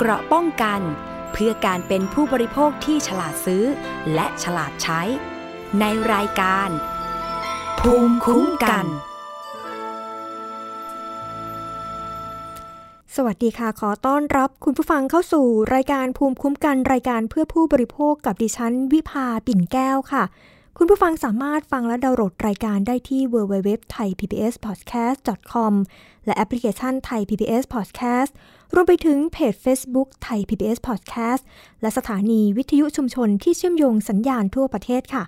เกราะป้องกัน เพื่อการเป็นผู้บริโภคที่ฉลาดซื้อ และฉลาดใช้ ในรายการ ภูมิคุ้มกัน สวัสดีค่ะ ขอต้อนรับคุณผู้ฟังเข้าสู่รายการภูมิคุ้มกันรายการเพื่อผู้บริโภคกับดิฉัน วิภาปิ่นแก้วค่ะ คุณผู้ฟังสามารถฟังและดาวน์โหลดรายการได้ที่ www.thaipbspodcast.com และแอปพลิเคชัน Thai PBS Podcast รวมไปถึงเพจ Facebook Thai PBS Podcast และสถานีวิทยุชุมชนที่เชื่อมโยงสัญญาณทั่วประเทศค่ะ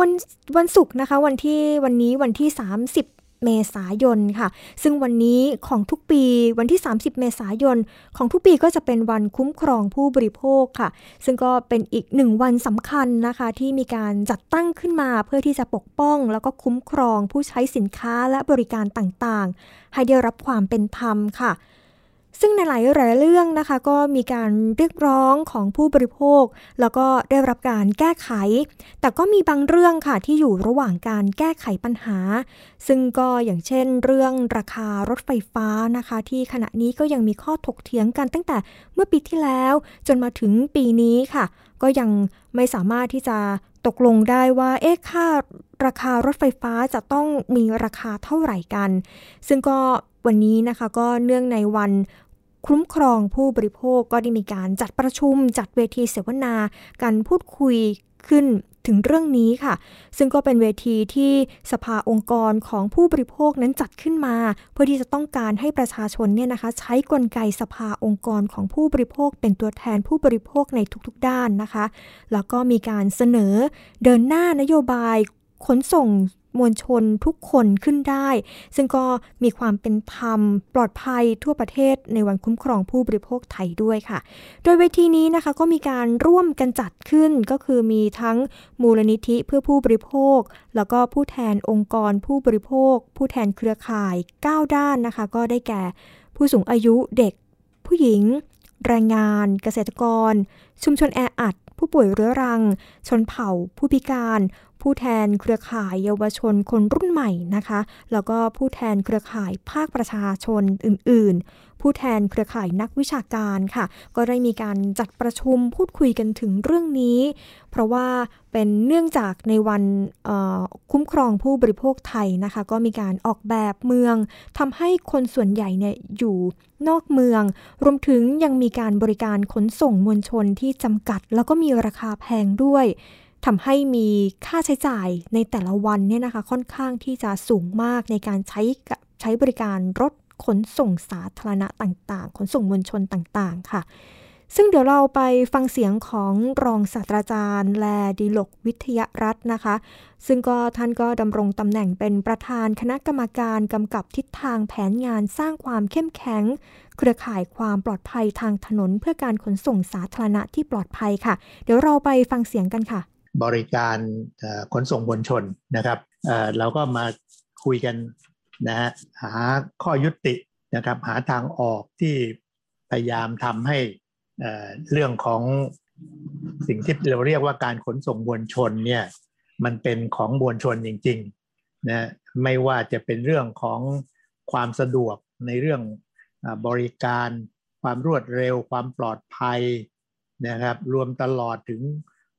วันวันศุกร์นะคะ วันที่วันนี้วันที่ 30 เมษายนค่ะ ซึ่งวันนี้ของทุกปีวันที่ 30 เมษายน ของทุกปีก็จะเป็นวันคุ้มครองผู้บริโภคค่ะ ซึ่งก็เป็นอีกหนึ่งวันสำคัญนะคะที่มีการจัดตั้งขึ้นมาเพื่อที่จะปกป้อง แล้วก็คุ้มครองผู้ใช้สินค้าและบริการต่างๆ ให้ได้รับความเป็นธรรมค่ะ ซึ่งในหลายหลายเรื่องนะคะก็มีการเรียกร้องของผู้บริโภค แล้วก็ได้รับการแก้ไข แต่ก็มีบางเรื่องค่ะที่อยู่ระหว่างการแก้ไขปัญหา ซึ่งก็อย่างเช่น เรื่องราคารถไฟฟ้านะคะ ที่ขณะนี้ก็ยังมีข้อถกเถียงกันตั้งแต่เมื่อปีที่แล้ว จนมาถึงปีนี้ค่ะ ก็ยังไม่สามารถที่จะตกลงได้ว่าเอ๊ะค่าราคารถไฟฟ้าจะต้องมีราคาเท่าไหร่กัน ซึ่งก็วันนี้นะคะก็เนื่องในวัน คุ้มครองผู้บริโภคก็ได้มีการจัดประชุม จัดเวทีเสวนาการพูดคุยขึ้นถึงเรื่องนี้ค่ะ ซึ่งก็เป็นเวทีที่สภาองค์กรของผู้บริโภคนั้นจัดขึ้นมา เพื่อที่จะต้องการให้ประชาชนเนี่ยนะคะ ใช้กลไกสภาองค์กรของผู้บริโภค เป็นตัวแทนผู้บริโภคในทุกๆด้านนะคะ แล้วก็มีการเสนอเดินหน้านโยบายขนส่ง มวลชนทุกคนขึ้นได้ ซึ่งก็มีความเป็นธรรม ปลอดภัยทั่วประเทศในวันคุ้มครองผู้บริโภคไทยด้วยค่ะ โดยเวทีนี้นะคะก็มีการร่วมกันจัดขึ้นก็คือมีทั้งมูลนิธิเพื่อผู้บริโภค แล้วก็ผู้แทนองค์กรผู้บริโภค ผู้แทนเครือข่าย 9 ด้านนะคะ ก็ได้แก่ผู้สูงอายุเด็ก ผู้หญิง แรงงาน เกษตรกร ชุมชนแออัดผู้ป่วยเรื้อรัง ชนเผ่า ผู้พิการ ผู้แทนเครือข่ายเยาวชนคนรุ่นใหม่นะคะ แล้วก็ผู้แทนเครือข่ายภาคประชาชนอื่น ๆ ผู้แทนเครือข่ายนักวิชาการค่ะ ก็ได้มีการจัดประชุมพูดคุยกันถึงเรื่องนี้ เพราะว่าเป็นเนื่องจากในวันคุ้มครองผู้บริโภคไทยนะคะ ก็มีการออกแบบเมืองทำให้คนส่วนใหญ่เนี่ยอยู่นอกเมือง รวมถึงยังมีการบริการขนส่งมวลชนที่จำกัด แล้วก็มีราคาแพงด้วย ทำให้มีค่าใช้จ่ายในแต่ละวันเนี่ยนะคะค่อนข้างที่จะสูงมากในการใช้ใช้บริการรถขนส่งสาธารณะต่างๆ ขนส่งมวลชนต่างๆ ค่ะ ซึ่งเดี๋ยวเราไปฟังเสียงของรองศาสตราจารย์ แลดิลกวิทยรัตน์นะคะ ซึ่งก็ท่านก็ดำรงตำแหน่งเป็นประธานคณะกรรมการกำกับทิศทางแผนงานสร้างความเข้มแข็ง เครือข่ายความปลอดภัยทางถนนเพื่อการขนส่งสาธารณะที่ปลอดภัยค่ะ เดี๋ยวเราไปฟังเสียงกันค่ะ บริการขนส่งมวลชนนะครับเราก็มาคุยกันนะฮะหาข้อยุตินะครับหาทางออกที่พยายามทำให้เรื่องของสิ่งที่เราเรียกว่าการขนส่งมวลชนเนี่ยมันเป็นของมวลชนจริงๆนะไม่ว่าจะเป็นเรื่องของความสะดวกในเรื่องบริการ ความรวดเร็ว ความปลอดภัยนะครับ รวมตลอดถึง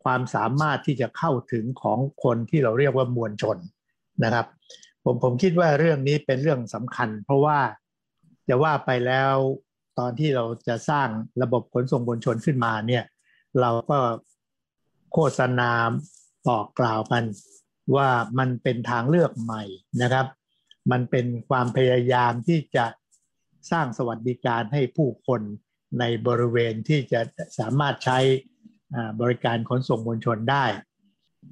ความสามารถที่จะเข้าถึงของคนที่เราเรียกว่ามวลชนนะครับ ผมผมคิดว่าเรื่องนี้เป็นเรื่องสำคัญ เพราะว่าจะว่าไปแล้วตอนที่เราจะสร้างระบบขนส่งมวลชนขึ้นมาเนี่ย เราก็โฆษณาบอกกล่าวกัน ว่ามันเป็นทางเลือกใหม่นะครับ มันเป็นความพยายามที่จะสร้างสวัสดิการให้ผู้คนในบริเวณที่จะสามารถใช้ บริการขนส่งมวลชนได้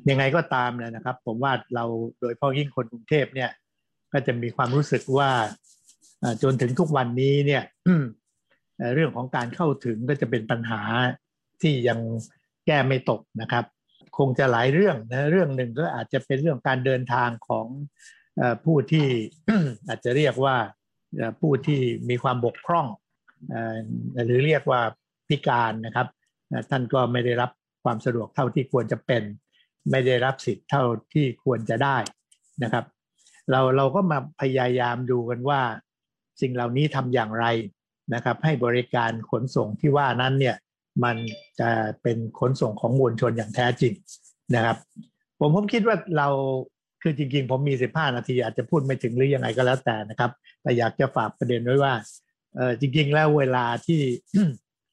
ยังไงก็ตามเลยนะครับ ผมว่าเราโดยเฉพาะยิ่งคนกรุงเทพเนี่ย ก็จะมีความรู้สึกว่าจนถึงทุกวันนี้เนี่ยเรื่องของการเข้าถึงก็จะเป็นปัญหาที่ยังแก้ไม่ตกนะครับ คงจะหลายเรื่องนะเรื่องหนึ่งก็อาจจะเป็นเรื่องการเดินทางของผู้ที่อาจจะเรียกว่าผู้ที่มีความบกพร่องหรือเรียกว่าพิการนะครับ ท่านก็ไม่ได้รับความสะดวกเท่าที่ควรจะเป็น ไม่ได้รับสิทธิ์เท่าที่ควรจะได้นะครับ เราเราก็มาพยายามดูกันว่า สิ่งเหล่านี้ทำอย่างไรนะครับ ให้บริการขนส่งที่ว่านั้นเนี่ยมันจะเป็นขนส่งของมวลชนอย่างแท้จริงนะครับ ผมผมคิดว่าเราคือจริงๆ ผมมี 15 นาทีอาจจะพูดไม่ถึงหรือยังไงก็แล้วแต่นะครับ แต่อยากจะฝากประเด็นไว้ว่าเออจริงๆ แล้วเวลาที่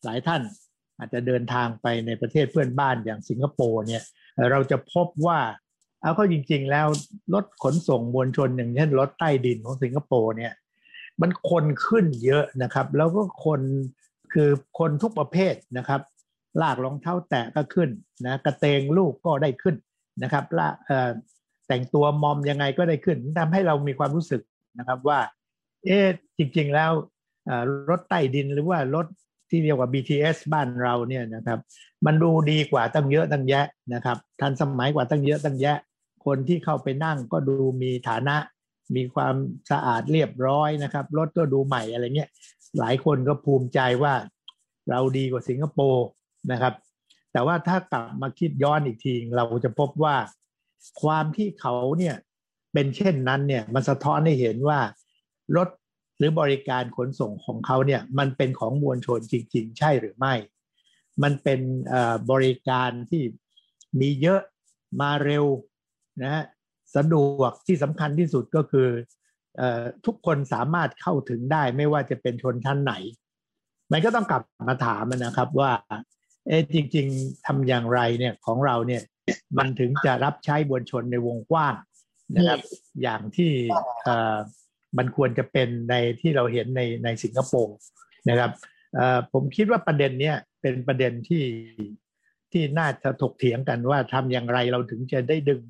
หลายท่าน อาจจะเดินทางไปในประเทศเพื่อนบ้านอย่างสิงคโปร์เนี่ยเราจะพบว่าเอาก็จริงๆแล้วรถขนส่งมวลชนอย่างเช่นรถใต้ดินของสิงคโปร์เนี่ยมันคนขึ้นเยอะนะครับ แล้วก็คนคือคนทุกประเภทนะครับ ลากรองเท้าแตะก็ขึ้นนะกระเตงลูกก็ได้ขึ้นนะครับละแต่งตัวมอมยังไงก็ได้ขึ้นทำให้เรามีความรู้สึกนะครับว่า เอ๊จริง ๆ แล้วรถใต้ดินหรือว่ารถ ที่เรียกว่า BTS บ้านเราเนี่ยนะครับมันดูดีกว่าตั้งเยอะตั้งแยะนะครับทันสมัยกว่าตั้งเยอะตั้งแยะ คนที่เข้าไปนั่งก็ดูมีฐานะ มีความสะอาดเรียบร้อยนะครับรถก็ดูใหม่อะไรเงี้ยหลายคนก็ภูมิใจว่าเราดีกว่าสิงคโปร์นะครับ แต่ว่าถ้ากลับมาคิดย้อนอีกทีเราจะพบว่า ความที่เขาเนี่ยเป็นเช่นนั้นเนี่ยมันสะท้อนให้เห็นว่ารถ หรือบริการขนส่งของเขาเนี่ยมันเป็นของมวลชนจริง ๆ ใช่หรือไม่ มันเป็นบริการที่มีเยอะมาเร็วนะฮะสะดวกที่สำคัญที่สุดก็คือทุกคนสามารถเข้าถึงได้ไม่ว่าจะเป็นชนชั้นไหน มันก็ต้องกลับมาถามนะครับว่าเอจริง ๆทำอย่างไรเนี่ยของเราเนี่ยมันถึงจะรับใช้มวลชนในวงกว้างนะครับอย่างที่ มันควรจะเป็นในที่เราเห็นในในสิงคโปร์นะครับผมคิดว่าประเด็นนี้เป็นประเด็นที่ที่น่าจะถกเถียงกันว่าทำอย่างไรเราถึงจะได้ดึง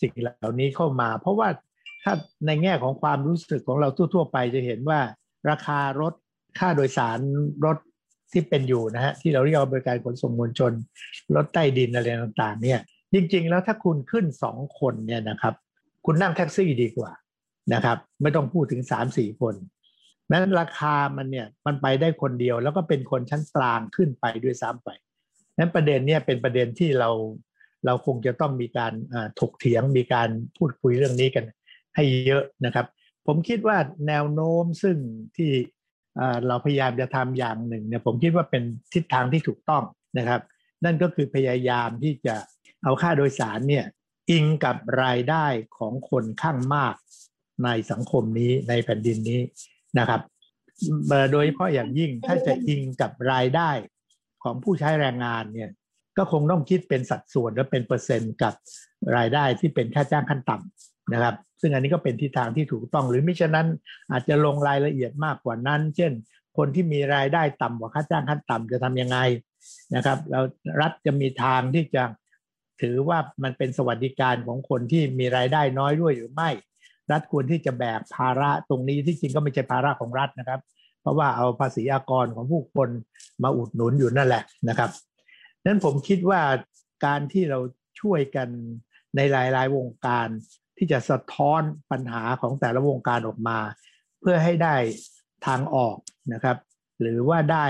สิ่งเหล่านี้เข้ามา เพราะว่าถ้าในแง่ของความรู้สึกของเราทั่ว ๆ ไปจะเห็นว่าราคารถค่าโดยสารรถที่เป็นอยู่นะฮะที่เราเรียกว่าบริการขนส่งมวลชน รถใต้ดินอะไรต่างๆ เนี่ย จริง ๆ แล้วถ้าคุณขึ้นสองคนเนี่ยนะครับ คุณนั่งแท็กซี่ดีกว่า นะครับ ไม่ต้องพูดถึงสามสี่คนนั้นราคามันเนี่ยมันไปได้คนเดียว แล้วก็เป็นคนชั้นกลางขึ้นไปด้วยซ้ำไปนั้นประเด็นเนี่ยเป็นประเด็นที่เราเราคงจะต้องมีการถกเถียงมีการพูดคุยเรื่องนี้กันให้เยอะนะครับ ผมคิดว่าแนวโน้มซึ่งที่เราพยายามจะทำอย่างหนึ่งเนี่ยผมคิดว่าเป็นทิศทางที่ถูกต้องนะครับ นั่นก็คือพยายามที่จะเอาค่าโดยสารเนี่ยอิงกับรายได้ของคนข้างมาก ในสังคมนี้ในแผ่นดินนี้นะครับโดยเฉพาะอย่างยิ่งถ้าจะอิงกับรายได้ของผู้ใช้แรงงานเนี่ยก็คงต้องคิดเป็นสัดส่วนและเป็นเปอร์เซ็นต์กับรายได้ที่เป็นค่าจ้างขั้นต่ำนะครับ ซึ่งอันนี้ก็เป็นทิศทางที่ถูกต้องหรือมิฉะนั้นอาจจะลงรายละเอียดมากกว่านั้น เช่น คนที่มีรายได้ต่ำกว่าค่าจ้างขั้นต่ำจะทํำยังไงนะครับแล้วรัฐจะมีทางที่จะถือว่ามันเป็นสวัสดิการของคนที่มีรายได้น้อยด้วยหรือไม่ รัฐควรที่จะแบกภาระตรงนี้ที่จริงก็ไม่ใช่ภาระของรัฐนะครับ เพราะว่าเอาภาษีอากรของผู้คนมาอุดหนุนอยู่นั่นแหละนะครับนั้นผมคิดว่าการที่เราช่วยกันในหลาย ๆ วงการที่จะสะท้อนปัญหาของแต่ละวงการออกมา เพื่อให้ได้ทางออกนะครับ หรือว่าได้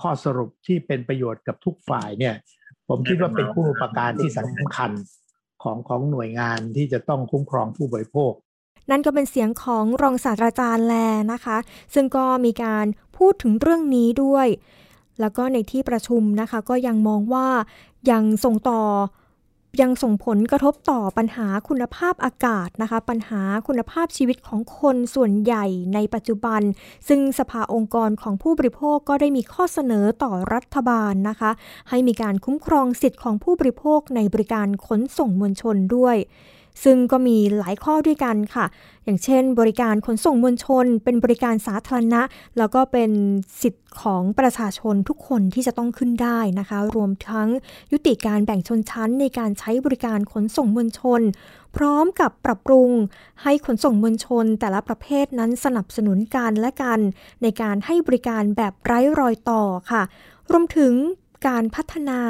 ข้อสรุปที่เป็นประโยชน์กับทุกฝ่ายเนี่ย ผมคิดว่าเป็นผู้ประการที่สำคัญของของหน่วยงานที่จะต้องคุ้มครองผู้บริโภค นั่นก็เป็นเสียงของรองศาสตราจารย์แลนะคะ ซึ่งก็มีการพูดถึงเรื่องนี้ด้วย แล้วก็ในที่ประชุมนะคะ ก็ยังมองว่ายังส่งต่อยังส่งผลกระทบต่อปัญหาคุณภาพอากาศนะคะ ปัญหาคุณภาพชีวิตของคนส่วนใหญ่ในปัจจุบัน ซึ่งสภาองค์กรของผู้บริโภคก็ได้มีข้อเสนอต่อรัฐบาลนะคะ ให้มีการคุ้มครองสิทธิ์ของผู้บริโภคในบริการขนส่งมวลชนด้วย ซึ่งก็มีหลายข้อด้วยกันค่ะ อย่างเช่น บริการขนส่งมวลชน เป็นบริการสาธารณะ แล้วก็เป็นสิทธิ์ของประชาชนทุกคนที่จะต้องขึ้นได้นะคะ รวมทั้งยุติการแบ่งชนชั้นในการใช้บริการขนส่งมวลชน พร้อมกับปรับปรุงให้ขนส่งมวลชน แต่ละประเภทนั้นสนับสนุนกันและกัน ในการให้บริการแบบไร้รอยต่อค่ะ รวมถึงการพัฒนา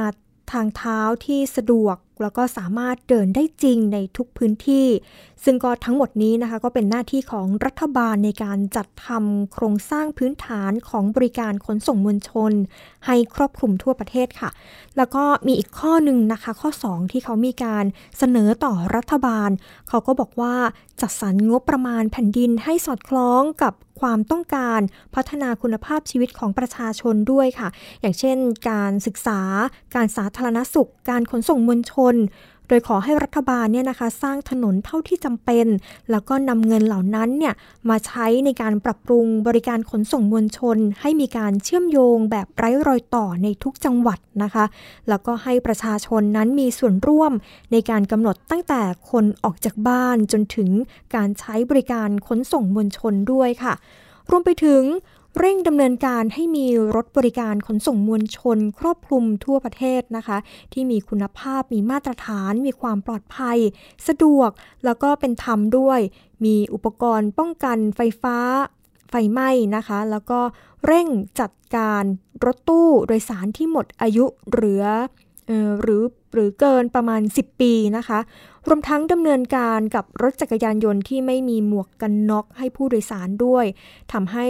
ทางเท้าที่สะดวก แล้วก็สามารถเดินได้จริงในทุกพื้นที่ ซึ่งก็ทั้งหมดนี้นะคะก็เป็นหน้าที่ของรัฐบาลในการจัดทำโครงสร้างพื้นฐานของบริการขนส่งมวลชน ให้ครอบคลุมทั่วประเทศค่ะ แล้วก็มีอีกข้อหนึ่งนะคะ ข้อ 2 ที่เขามีการเสนอต่อรัฐบาล เขาก็บอกว่าจัดสรรงบประมาณแผ่นดินให้สอดคล้องกับความต้องการพัฒนาคุณภาพชีวิตของประชาชนด้วยค่ะ อย่างเช่น การศึกษา การสาธารณสุข การขนส่งมวลชน โดยขอให้รัฐบาลเนี่ยนะคะสร้างถนนเท่าที่จำเป็น แล้วก็นำเงินเหล่านั้นเนี่ยมาใช้ในการปรับปรุงบริการขนส่งมวลชน ให้มีการเชื่อมโยงแบบไร้รอยต่อในทุกจังหวัดนะคะ แล้วก็ให้ประชาชนนั้นมีส่วนร่วมในการกำหนดตั้งแต่คนออกจากบ้านจนถึงการใช้บริการขนส่งมวลชนด้วยค่ะ รวมไปถึง เร่งดำเนินการให้มีรถบริการขนส่งมวลชน ครอบคลุมทั่วประเทศนะคะ ที่มีคุณภาพมีมาตรฐาน มีความปลอดภัย สะดวกแล้วก็เป็นธรรมด้วย มีอุปกรณ์ป้องกันไฟฟ้าไฟไหม้นะคะ แล้วก็เร่งจัดการรถตู้โดยสารที่หมดอายุเหลือหรือ หรือเกินประมาณ 10 ปีนะคะ รวมทั้งดำเนินการกับรถจักรยานยนต์ที่ไม่มีหมวกกันน็อกให้ผู้โดยสารด้วยทำให้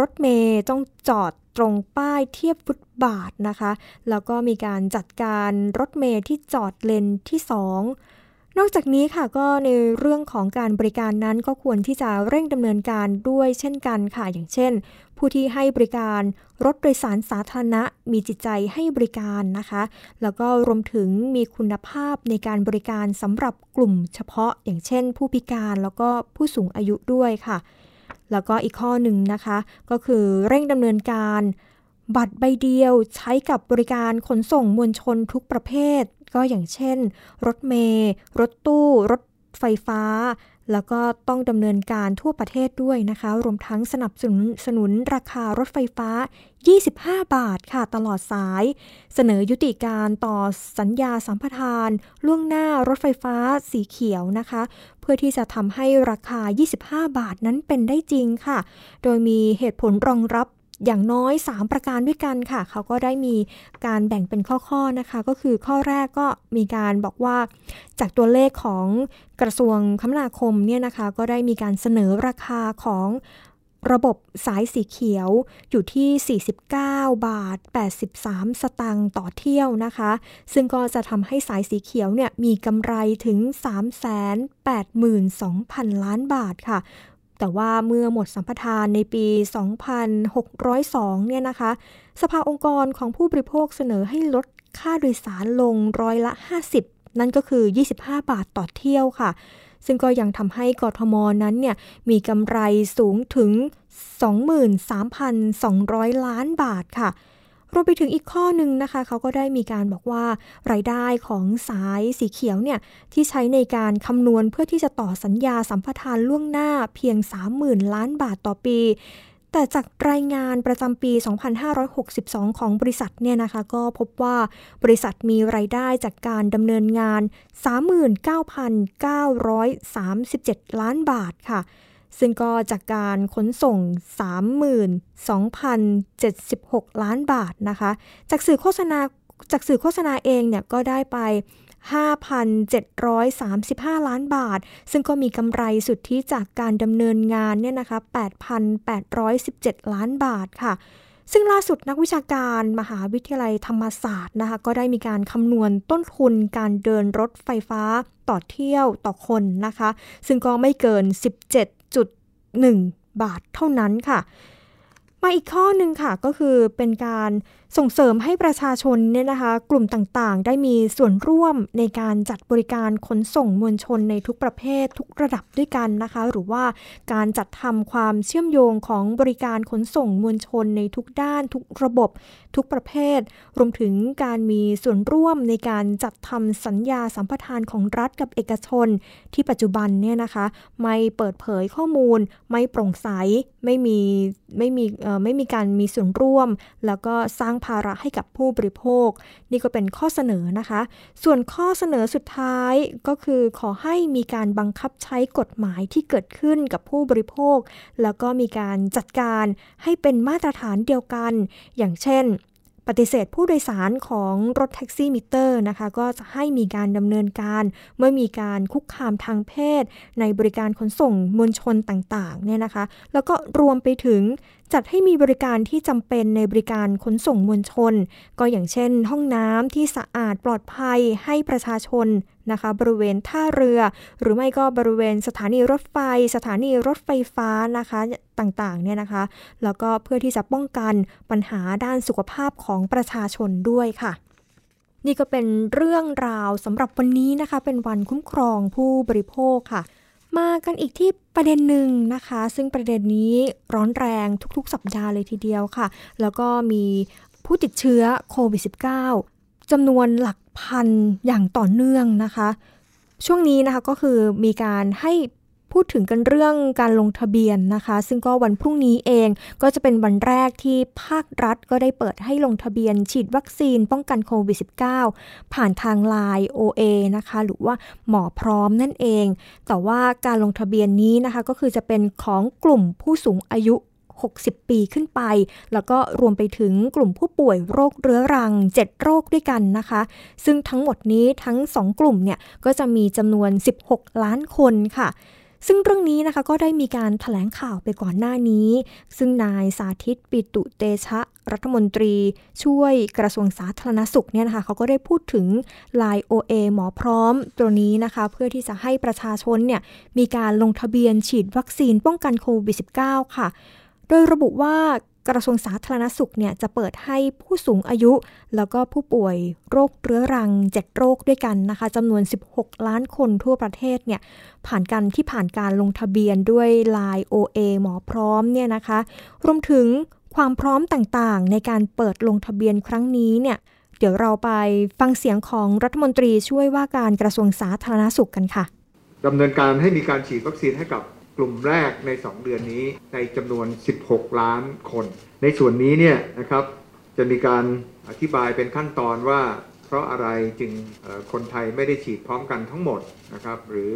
รถเมย์ต้องจอดตรงป้ายเทียบฟุตบาทนะคะ แล้วก็มีการจัดการรถเมย์ที่จอดเลนที่ 2 นอกจากนี้ค่ะก็ในเรื่องของการบริการนั้นก็ควรที่จะเร่งดำเนินการด้วยเช่นกันค่ะ อย่างเช่น ผู้ที่ให้บริการรถโดยสารสาธารณะ มีจิตใจให้บริการนะคะ แล้วก็รวมถึงมีคุณภาพในการบริการสำหรับกลุ่มเฉพาะ อย่างเช่น ผู้พิการแล้วก็ผู้สูงอายุด้วยค่ะ แล้วก็อีกข้อหนึ่งนะคะ ก็คือเร่งดำเนินการ บัตรใบเดียวใช้กับบริการขนส่งมวลชนทุกประเภท ก็อย่างเช่น รถเมล์รถตู้ รถไฟฟ้า แล้วก็ต้องดำเนินการทั่วประเทศด้วยนะคะ รวมทั้งสนับสนุนสนุนราคารถไฟฟ้า 25 บาทค่ะตลอดสาย เสนอยุติการต่อสัญญาสัมปทาน ล่วงหน้ารถไฟฟ้าสีเขียวนะคะ เพื่อที่จะทำให้ราคา 25 บาทนั้นเป็นได้จริงค่ะ โดยมีเหตุผลรองรับ อย่างน้อย 3 ประการด้วยกันค่ะ เขาก็ได้มีการแบ่งเป็นข้อๆนะคะ ก็คือข้อแรกก็มีการบอกว่าจากตัวเลขของกระทรวงคมนาคมเนี่ยนะคะ ก็ได้มีการเสนอราคาของระบบสายสีเขียวอยู่ที่ 49 บาท 83 สตางค์ต่อเที่ยวนะคะ ซึ่งก็จะทำให้สายสีเขียวเนี่ยมีกำไรถึง 382,000 ล้านบาทค่ะ แต่ว่าเมื่อหมดสัมปทานในปี 2602 เนี่ยนะคะ สภาองค์กรของผู้บริโภคเสนอให้ลดค่าโดยสารลงร้อยละ 50 นั่นก็คือ 25 บาทต่อเที่ยวค่ะ ซึ่งก็ยังทำให้กทมนั้นเนี่ยมีกำไรสูงถึง 23,200 ล้านบาทค่ะ รวมไปถึงอีกข้อหนึ่งนะคะ เขาก็ได้มีการบอกว่ารายได้ของสายสีเขียวเนี่ยที่ใช้ในการคำนวณเพื่อที่จะต่อสัญญาสัมปทานล่วงหน้าเพียง 30,000 ล้านบาทต่อปีแต่จากรายงานประจำปี 2562 ของบริษัทเนี่ยนะคะ ก็พบว่าบริษัทมีรายได้จากการดำเนินงาน 39,937 ล้านบาทค่ะ ซึ่งก็จากการขนส่ง 32,076 ล้านบาทนะคะ จากสื่อโฆษณาจากสื่อโฆษณาเองเนี่ยก็ได้ไป 5,735 ล้านบาท ซึ่งก็มีกำไรสุทธิจากการดำเนินงานเนี่ยนะคะ 8,817 ล้านบาทค่ะซึ่งล่าสุดนักวิชาการมหาวิทยาลัยธรรมศาสตร์นะคะก็ได้มีการคำนวณต้นทุนการเดินรถไฟฟ้าต่อเที่ยวต่อคนนะคะ ซึ่งก็ไม่เกิน 1.1 บาทเท่านั้นค่ะ มาอีกข้อหนึ่งค่ะก็คือเป็นการ ส่งเสริมให้ประชาชนเนี่ยนะคะกลุ่มต่างๆ ได้มีส่วนร่วมในการจัดบริการขนส่งมวลชนในทุกประเภททุกระดับด้วยกันนะคะ หรือว่าการจัดทำความเชื่อมโยงของบริการขนส่งมวลชนในทุกด้าน ทุกระบบ ทุกประเภท รวมถึงการมีส่วนร่วมในการจัดทำสัญญาสัมปทานของรัฐกับเอกชน ที่ปัจจุบันเนี่ยนะคะไม่เปิดเผยข้อมูล ไม่โปร่งใสไม่มีไม่มีไม่มีการมีส่วนร่วม แล้วก็สร้างภาระให้กับผู้บริโภค นี่ก็เป็นข้อเสนอนะคะ ส่วนข้อเสนอสุดท้ายก็คือขอให้มีการบังคับใช้กฎหมายที่เกิดขึ้นกับผู้บริโภค แล้วก็มีการจัดการให้เป็นมาตรฐานเดียวกัน อย่างเช่นปฏิเสธผู้โดยสารของรถแท็กซี่มิเตอร์นะคะก็จะให้มีการดำเนินการเมื่อมีการคุกคามทางเพศ ในบริการขนส่งมวลชนต่างๆเนี่ยนะคะ แล้วก็รวมไปถึง จัดให้มีบริการที่จำเป็นในบริการขนส่งมวลชน ก็อย่างเช่น ห้องน้ำที่สะอาดปลอดภัยให้ประชาชนนะคะ บริเวณท่าเรือ หรือไม่ก็บริเวณสถานีรถไฟ สถานีรถไฟฟ้านะคะต่างๆเนี่ยนะคะ แล้วก็เพื่อที่จะป้องกันปัญหาด้านสุขภาพของประชาชนด้วยค่ะนี่ก็เป็นเรื่องราวสำหรับวันนี้นะคะ เป็นวันคุ้มครองผู้บริโภคค่ะ มากันอีกที่ประเด็นหนึ่งนะคะ ซึ่งประเด็นนี้ร้อนแรงทุกๆ สัปดาห์เลยทีเดียวค่ะ แล้วก็มีผู้ติดเชื้อโควิด -19 จำนวนหลักพันอย่างต่อเนื่องนะคะ ช่วงนี้นะคะก็คือมีการให้ พูดถึงกันเรื่องการลงทะเบียนนะคะ ซึ่งก็วันพรุ่งนี้เองก็จะเป็นวันแรกที่ภาครัฐก็ได้เปิดให้ลงทะเบียน ฉีดวัคซีนป้องกันโควิด -19 ผ่านทางไลน์ OA นะคะ หรือว่าหมอพร้อมนั่นเอง แต่ว่าการลงทะเบียนนี้นะคะก็คือจะเป็นของกลุ่มผู้สูงอายุ60 ปีขึ้นไป แล้วก็รวมไปถึงกลุ่มผู้ป่วยโรคเรื้อรัง 7 โรคด้วยกันนะคะ ซึ่งทั้งหมดนี้ทั้ง 2 กลุ่มเนี่ย ก็จะมีจำนวน 16 ล้านคนค่ะ ซึ่งเรื่องนี้นะคะก็ได้มีการถแถลงข่าวไปก่อนหน้านี้ ซึ่งนายสาธิตปิตุเตชะ รัฐมนตรี ช่วยกระทรวงสาธารณสุขเนี่ยนะคะเขาก็ได้พูดถึงลาย OA หมอพร้อมตัวนี้นะคะเพื่อที่จะให้ประชาชนเนี่ยมีการลงทะเบียนฉีดวัคซีนป้องกันโควิด -19 ค่ะ โดยระบุว่า กระทรวงสาธารณสุขเนี่ยจะเปิดให้ผู้สูงอายุ แล้วก็ผู้ป่วยโรคเรื้อรัง 7 โรคด้วยกันนะคะจำนวน 16 ล้านคนทั่วประเทศเนี่ยผ่านกันที่ผ่านการลงทะเบียนด้วย Line OA หมอพร้อมเนี่ยนะคะรวมถึงความพร้อมต่างๆ ในการเปิดลงทะเบียนครั้งนี้เนี่ยเดี๋ยวเราไปฟังเสียงของรัฐมนตรีช่วยว่าการกระทรวงสาธารณสุขกันค่ะดำเนินการให้มีการฉีดวัคซีนให้กับ กลุ่มแรกใน 2 เดือนนี้ในจำนวน 16 ล้านคน ในส่วนนี้เนี่ยนะครับจะมีการอธิบายเป็นขั้นตอนว่า เพราะอะไรจึงคนไทยไม่ได้ฉีดพร้อมกันทั้งหมดนะครับ หรือ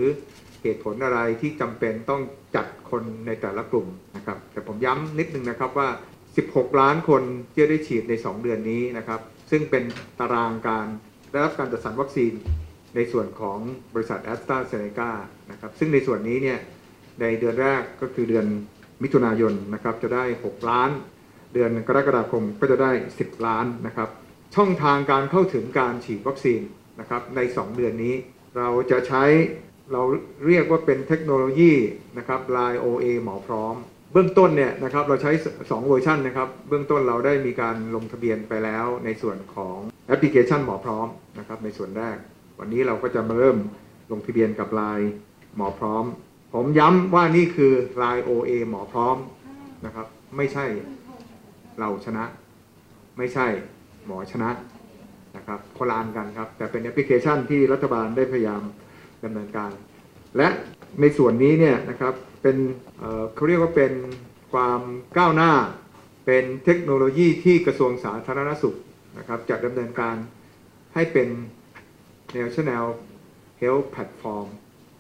เหตุผลอะไรที่จำเป็นต้องจัดคนในแต่ละกลุ่มนะครับ แต่ผมย้ำนิดนึงนะครับว่า 16 ล้านคนที่ได้ฉีดใน 2 เดือนนี้นะครับ ซึ่งเป็นตารางการได้รับการจัดสรรวัคซีนในส่วนของบริษัทแอสตราเซเนกานะครับ ซึ่งในส่วนนี้เนี่ย ในเดือนแรกก็คือเดือนมิถุนายนนะครับจะได้ 6 ล้าน เดือนกรกฎาคมก็จะได้ 10 ล้านนะครับช่องทางการเข้าถึงการฉีดวัคซีนนะครับใน 2 เดือนนี้ เราจะใช้เราเรียกว่าเป็นเทคโนโลยีนะครับ Line OA หมอพร้อม เบื้องต้นเนี่ยนะครับเราใช้ 2 เวอร์ชันนะครับ เบื้องต้นเราได้มีการลงทะเบียนไปแล้วในส่วนของแอปพลิเคชันหมอพร้อมนะครับในส่วนแรก วันนี้เราก็จะมาเริ่มลงทะเบียนกับ Line หมอพร้อม ผมย้ำว่านี่คือลาย OA หมอพร้อมนะครับ ไม่ใช่เราชนะ ไม่ใช่หมอชนะนะครับคนละอันกันครับ แต่เป็นแอปพลิเคชันที่รัฐบาลได้พยายามดำเนินการ และในส่วนนี้เนี่ยนะครับเป็นเขาเรียกว่าเป็นความก้าวหน้า เป็นเทคโนโลยีที่กระทรวงสาธารณสุขนะครับจะดำเนินการให้เป็น National Health Platform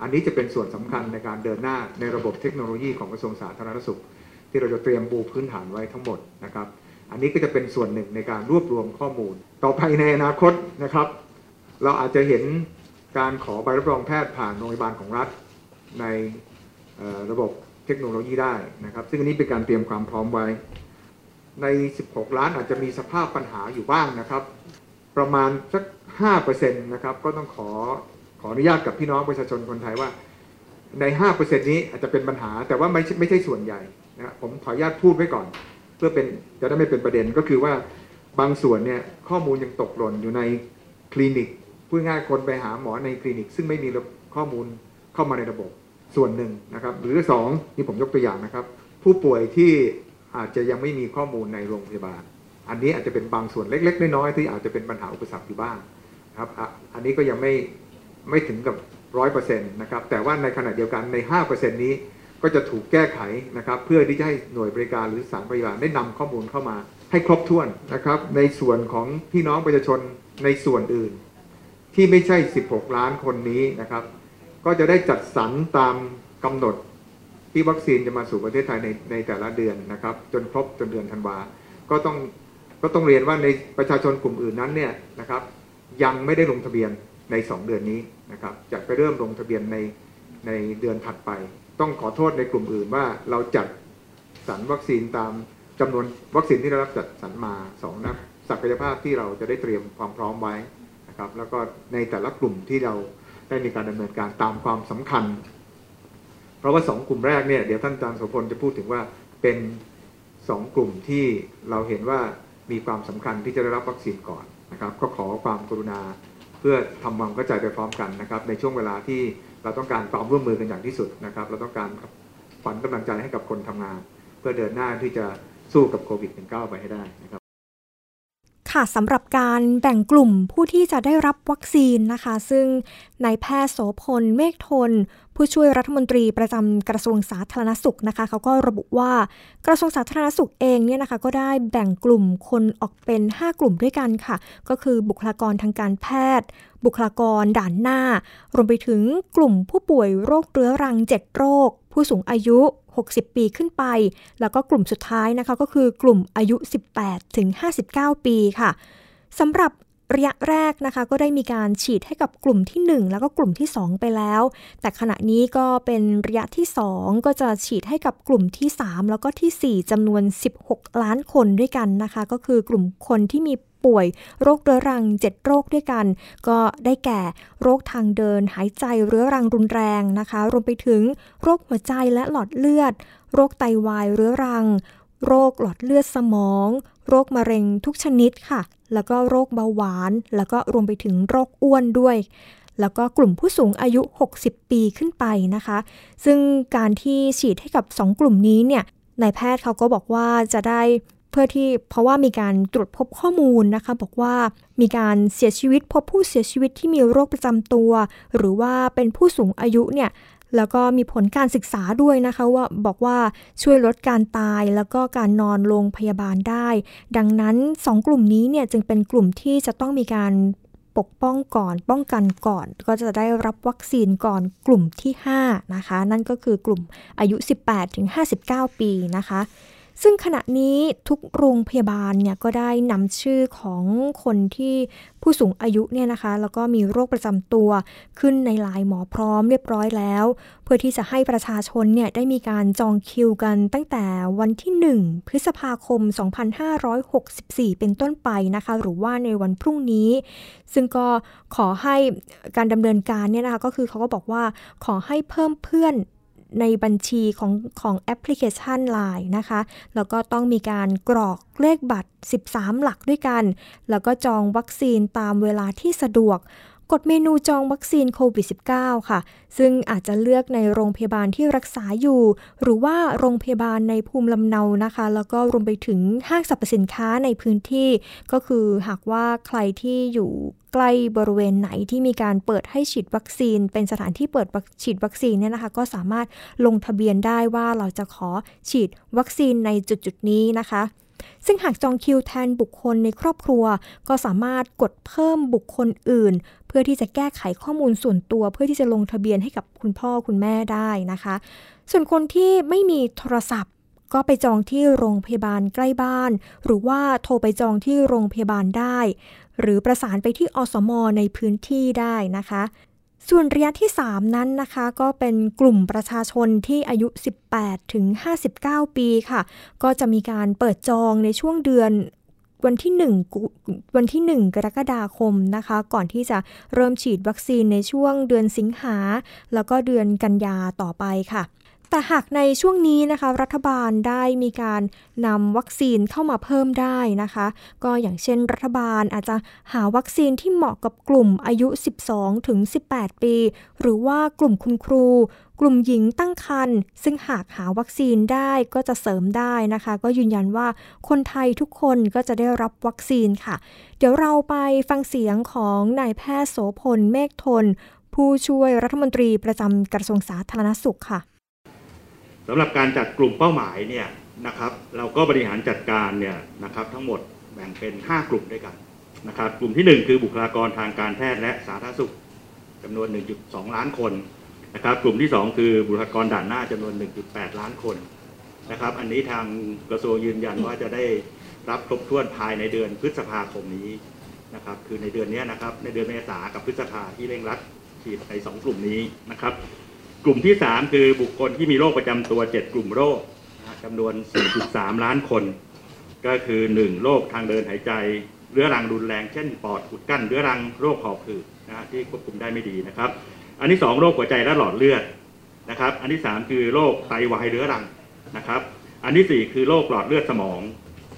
อันนี้จะเป็นส่วนสำคัญในการเดินหน้าในระบบเทคโนโลยีของกระทรวงสาธารณสุข ที่เราจะเตรียมปูพื้นฐานไว้ทั้งหมดนะครับ อันนี้ก็จะเป็นส่วนหนึ่งในการรวบรวมข้อมูล ต่อไปในอนาคตนะครับ เราอาจจะเห็นการขอใบรับรองแพทย์ผ่านโรงพยาบาลของรัฐในระบบเทคโนโลยีได้นะครับ ซึ่งอันนี้เป็นการเตรียมความพร้อมไว้ ใน 16 ล้านอาจจะมีสภาพปัญหาอยู่บ้างนะครับ ประมาณสัก5%นะครับก็ต้องขอ ออนุญาตกับพี่น้องประชาชนคนไทยว่า ใน 5%นี้อาจจะเป็นปัญหา แต่ว่าไม่ไม่ใช่ส่วนใหญ่นะผมขออนุญาตพูดไว้ก่อน เพื่อเป็นจะได้ไม่เป็นประเด็นก็คือว่าบางส่วนเนี่ยข้อมูลยังตกหล่นอยู่ในคลินิกพูดง่ายคนไปหาหมอในคลินิก ซึ่งไม่มีข้อมูลเข้ามาในระบบส่วนหนึ่งนะครับ หรือ 2 นี่ผมยกตัวอย่างนะครับ ผู้ป่วยที่อาจจะยังไม่มีข้อมูลในโรงพยาบาล อันนี้อาจจะเป็นบางส่วนเล็ก ๆ น้อยๆที่อาจจะเป็นปัญหาอุปสรรคอยู่บ้างครับ อันนี้ก็ยังไม่ ไม่ถึงกับร้อยเปอร์เซ็นต์นะครับแต่ว่าในขณะเดียวกันในห้าเปอร์เซ็นต์นี้ก็จะถูกแก้ไขนะครับเพื่อที่จะให้หน่วยบริการหรือสารพยาบาลได้นำข้อมูลเข้ามา ให้ครบถ้วนนะครับในส่วนของพี่น้องประชาชนในส่วนอื่น ที่ไม่ใช่ 16 ล้านคนนี้นะครับ ก็จะได้จัดสรรตามกำหนดที่วัคซีนจะมาสู่ประเทศไทยในในแต่ละเดือนนะครับ จนครบจนเดือนธันวา ก็ต้องก็ต้องเรียนว่าในประชาชนกลุ่มอื่นนั้นเนี่ยนะครับยังไม่ได้ลงทะเบียน ใน 2 เดือนนี้นะครับจะไปเริ่มลงทะเบียนในในเดือนถัดไป ต้องขอโทษในกลุ่มอื่นว่าเราจัดสรรวัคซีนตามจำนวนวัคซีนที่ได้รับจัดสรรมาสองนะศักยภาพที่เราจะได้เตรียมความพร้อมไว้นะครับแล้วก็ในแต่ละกลุ่มที่เราได้มีการดำเนินการตามความสำคัญ เพราะว่าสองกลุ่มแรกเนี่ยเดี๋ยวท่านอาจารย์โสพลจะพูดถึงว่าเป็นสองกลุ่มที่เราเห็นว่ามีความสำคัญที่จะได้รับวัคซีนก่อนนะครับ ก็ขอความกรุณา พื่อทำความเข้าใจไปพร้อมกันนะครับ ในช่วงเวลาที่เราต้องการความร่วมมือกันอย่างที่สุดนะครับ เราต้องการฝันกำลังใจให้กับคนทำงาน เพื่อเดินหน้าที่จะสู้กับโควิด -19 ไปให้ได้นะครับค่ะสำหรับการแบ่งกลุ่มผู้ที่จะได้รับวัคซีนนะคะ ซึ่งนายแพทย์โสพล เมฆทน ผู้ช่วยรัฐมนตรีประจำกระทรวงสาธารณสุขนะคะเขาก็ระบุว่ากระทรวงสาธารณสุขเองเนี่ยนะคะก็ได้แบ่งกลุ่มคนออกเป็น 5 กลุ่มด้วยกันค่ะ ก็คือบุคลากรทางการแพทย์ บุคลากรด่านหน้า รวมไปถึงกลุ่มผู้ป่วยโรคเรื้อรัง 7 โรค ผู้สูงอายุ 60 ปีขึ้นไป แล้วก็กลุ่มสุดท้ายนะคะก็คือกลุ่มอายุ 18ถึง59 ปีค่ะสำหรับ ระยะแรกนะคะก็ได้มีการฉีดให้กับกลุ่มที่ 1 แล้วก็กลุ่มที่ 2 ไปแล้ว แต่ขณะนี้ก็เป็นระยะที่ 2 ก็จะฉีดให้กับกลุ่มที่ 3 แล้วก็ที่ 4จำนวน 16 ล้านคนด้วยกันนะคะ ก็คือกลุ่มคนที่มีป่วยโรคเรื้อรัง 7 โรคด้วยกัน ก็ได้แก่โรคทางเดิน หายใจเรื้อรังรุนแรงนะคะ รวมไปถึงโรคหัวใจและหลอดเลือด โรคไตวายเรื้อรัง โรคหลอดเลือดสมอง โรคมะเร็งทุกชนิดค่ะ แล้วก็โรคเบาหวาน แล้วก็รวมไปถึงโรคอ้วนด้วย แล้วก็กลุ่มผู้สูงอายุ 60 ปีขึ้นไปนะคะ ซึ่งการที่ฉีดให้กับ 2 กลุ่มนี้เนี่ยนายแพทย์เขาก็บอกว่าจะได้เพื่อที่เพราะว่ามีการตรวจพบข้อมูลนะคะ บอกว่ามีการเสียชีวิตพบผู้เสียชีวิตที่มีโรคประจำตัว หรือว่าเป็นผู้สูงอายุเนี่ย แล้วก็มีผลการศึกษาด้วยนะคะว่าบอกว่าช่วยลดการตายแล้วก็การนอนโรงพยาบาลได้ ดังนั้น 2 กลุ่มนี้เนี่ยจึงเป็นกลุ่มที่จะต้องมีการปกป้องก่อน ป้องกันก่อน ก็จะได้รับวัคซีนก่อนกลุ่มที่ 5 นะคะ นั่นก็คือกลุ่มอายุ 18-59 ปีนะคะ ซึ่งขณะนี้ทุกโรงพยาบาลเนี่ยก็ได้นำชื่อของคนที่ผู้สูงอายุเนี่ยนะคะ แล้วก็มีโรคประจำตัวขึ้นในลายหมอพร้อมเรียบร้อยแล้ว เพื่อที่จะให้ประชาชนเนี่ยได้มีการจองคิวกันตั้งแต่วันที่ 1 พฤษภาคม 2564 เป็นต้นไปนะคะ หรือว่าในวันพรุ่งนี้ ซึ่งก็ขอให้การดำเนินการเนี่ยนะคะก็คือเขาก็บอกว่าขอให้เพิ่มเพื่อน ในบัญชีของของแอปพลิเคชัน Line นะคะ แล้วก็ต้องมีการกรอกเลขบัตร 13 หลักด้วยกัน แล้วก็จองวัคซีนตามเวลาที่สะดวก กดเมนูจองวัคซีนโควิด -19 ค่ะ ซึ่งอาจจะเลือกในโรงพยาบาลที่รักษาอยู่ หรือว่าโรงพยาบาลในภูมิลำเนานะคะ แล้วก็รวมไปถึงห้างสรรพสินค้าในพื้นที่ ก็คือหากว่าใครที่อยู่ใกล้บริเวณไหนที่มีการเปิดให้ฉีดวัคซีน เป็นสถานที่เปิดฉีดวัคซีนเนี่ยนะคะ ก็สามารถลงทะเบียนได้ว่าเราจะขอฉีดวัคซีนในจุดจุดนี้นะคะ ซึ่งหากจองคิวแทนบุคคลในครอบครัว ก็สามารถกดเพิ่มบุคคลอื่น เพื่อที่จะแก้ไขข้อมูลส่วนตัว เพื่อที่จะลงทะเบียนให้กับคุณพ่อคุณแม่ได้นะคะ ส่วนคนที่ไม่มีโทรศัพท์ก็ไปจองที่โรงพยาบาลใกล้บ้าน หรือว่าโทรไปจองที่โรงพยาบาลได้ หรือประสานไปที่อสมในพื้นที่ได้นะคะ ส่วนระยะที่ 3 นั้นนะคะ ก็เป็นกลุ่มประชาชนที่อายุ 18 ถึง 59 ปีค่ะ ก็จะมีการเปิดจองในช่วงเดือนวันที่1วันที่ 1 กรกฎาคมนะคะ ก่อนที่จะเริ่มฉีดวัคซีนในช่วงเดือนสิงหา แล้วก็เดือนกันยาต่อไปค่ะ แต่หากในช่วงนี้นะคะ รัฐบาลได้มีการนำวัคซีนเข้ามาเพิ่มได้นะคะ ก็อย่างเช่นรัฐบาลอาจจะหาวัคซีนที่เหมาะกับกลุ่มอายุ 12 ถึง 18 ปี หรือว่ากลุ่มคุณครู กลุ่มหญิงตั้งครรภ์ซึ่งหากหาวัคซีนได้ก็จะเสริมได้นะคะ ก็ยืนยันว่าคนไทยทุกคนก็จะได้รับวัคซีนค่ะ เดี๋ยวเราไปฟังเสียงของนายแพทย์โสพลเมฆทน ผู้ช่วยรัฐมนตรีประจำกระทรวงสาธารณสุขค่ะ สำหรับการจัดกลุ่มเป้าหมายเนี่ยนะครับ เราก็บริหารจัดการเนี่ยนะครับทั้งหมดแบ่งเป็น 5 กลุ่มด้วยกันนะครับ กลุ่มที่ 1 คือบุคลากรทางการแพทย์และสาธารณสุขจำนวน 1.2 ล้านคนนะครับ กลุ่มที่ 2 คือบุคลากรด่านหน้าจำนวน 1.8 ล้านคนนะครับ อันนี้ทางกระทรวงยืนยันว่าจะได้รับครบถ้วนภายในเดือนพฤษภาคมนี้นะครับ คือในเดือนนี้นะครับ ในเดือนเมษากับพฤษภาที่เร่งรัดฉีดใน 2 กลุ่มนี้นะครับ กลุ่มที่ 3 คือบุคคลที่มีโรคประจำตัว 7 กลุ่มโรคจำนวน 4.3 ล้านคน ก็คือ 1. โรคทางเดินหายใจเรื้อรังรุนแรงเช่นปอดอุดกั้นเรื้อรังโรคหอบหืดนะที่ควบคุมได้ไม่ดีนะครับ อันที่ 2 โรคหัวใจและหลอดเลือดนะครับ อันที่ 3 คือโรคไตวายเรื้อรังนะครับ อันที่ 4 คือโรคหลอดเลือดสมอง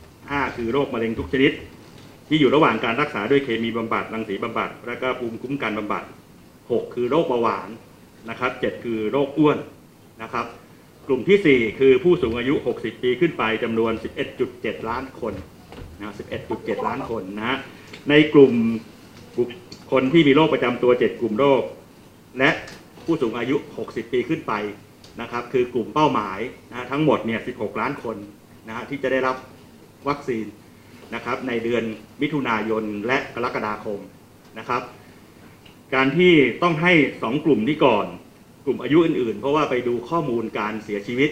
5 คือโรคมะเร็งทุกชนิด ที่อยู่ระหว่างการรักษาด้วยเคมีบำบัดรังสีบำบัด และก็ภูมิคุ้มกันบำบัด 6 คือโรคเบาหวาน นะครับ7คือโรคอ้วนนะครับ กลุ่มที่ 4 คือผู้สูงอายุ 60 ปีขึ้นไปจำนวน 11.7 ล้านคนนะ11.7 ล้านคนนะฮะในกลุ่มบุคคลที่มีโรคประจำตัว 7 กลุ่มโรค และผู้สูงอายุ 60 ปีขึ้นไปนะครับ คือกลุ่มเป้าหมายนะทั้งหมดเนี่ย 16 ล้านคนนะฮะที่จะได้รับวัคซีนนะครับในเดือนมิถุนายนและกรกฎาคมนะครับ การที่ต้องให้2กลุ่มนี้ก่อน กลุ่มอายุอื่นๆ เพราะว่าไปดูข้อมูลการเสียชีวิต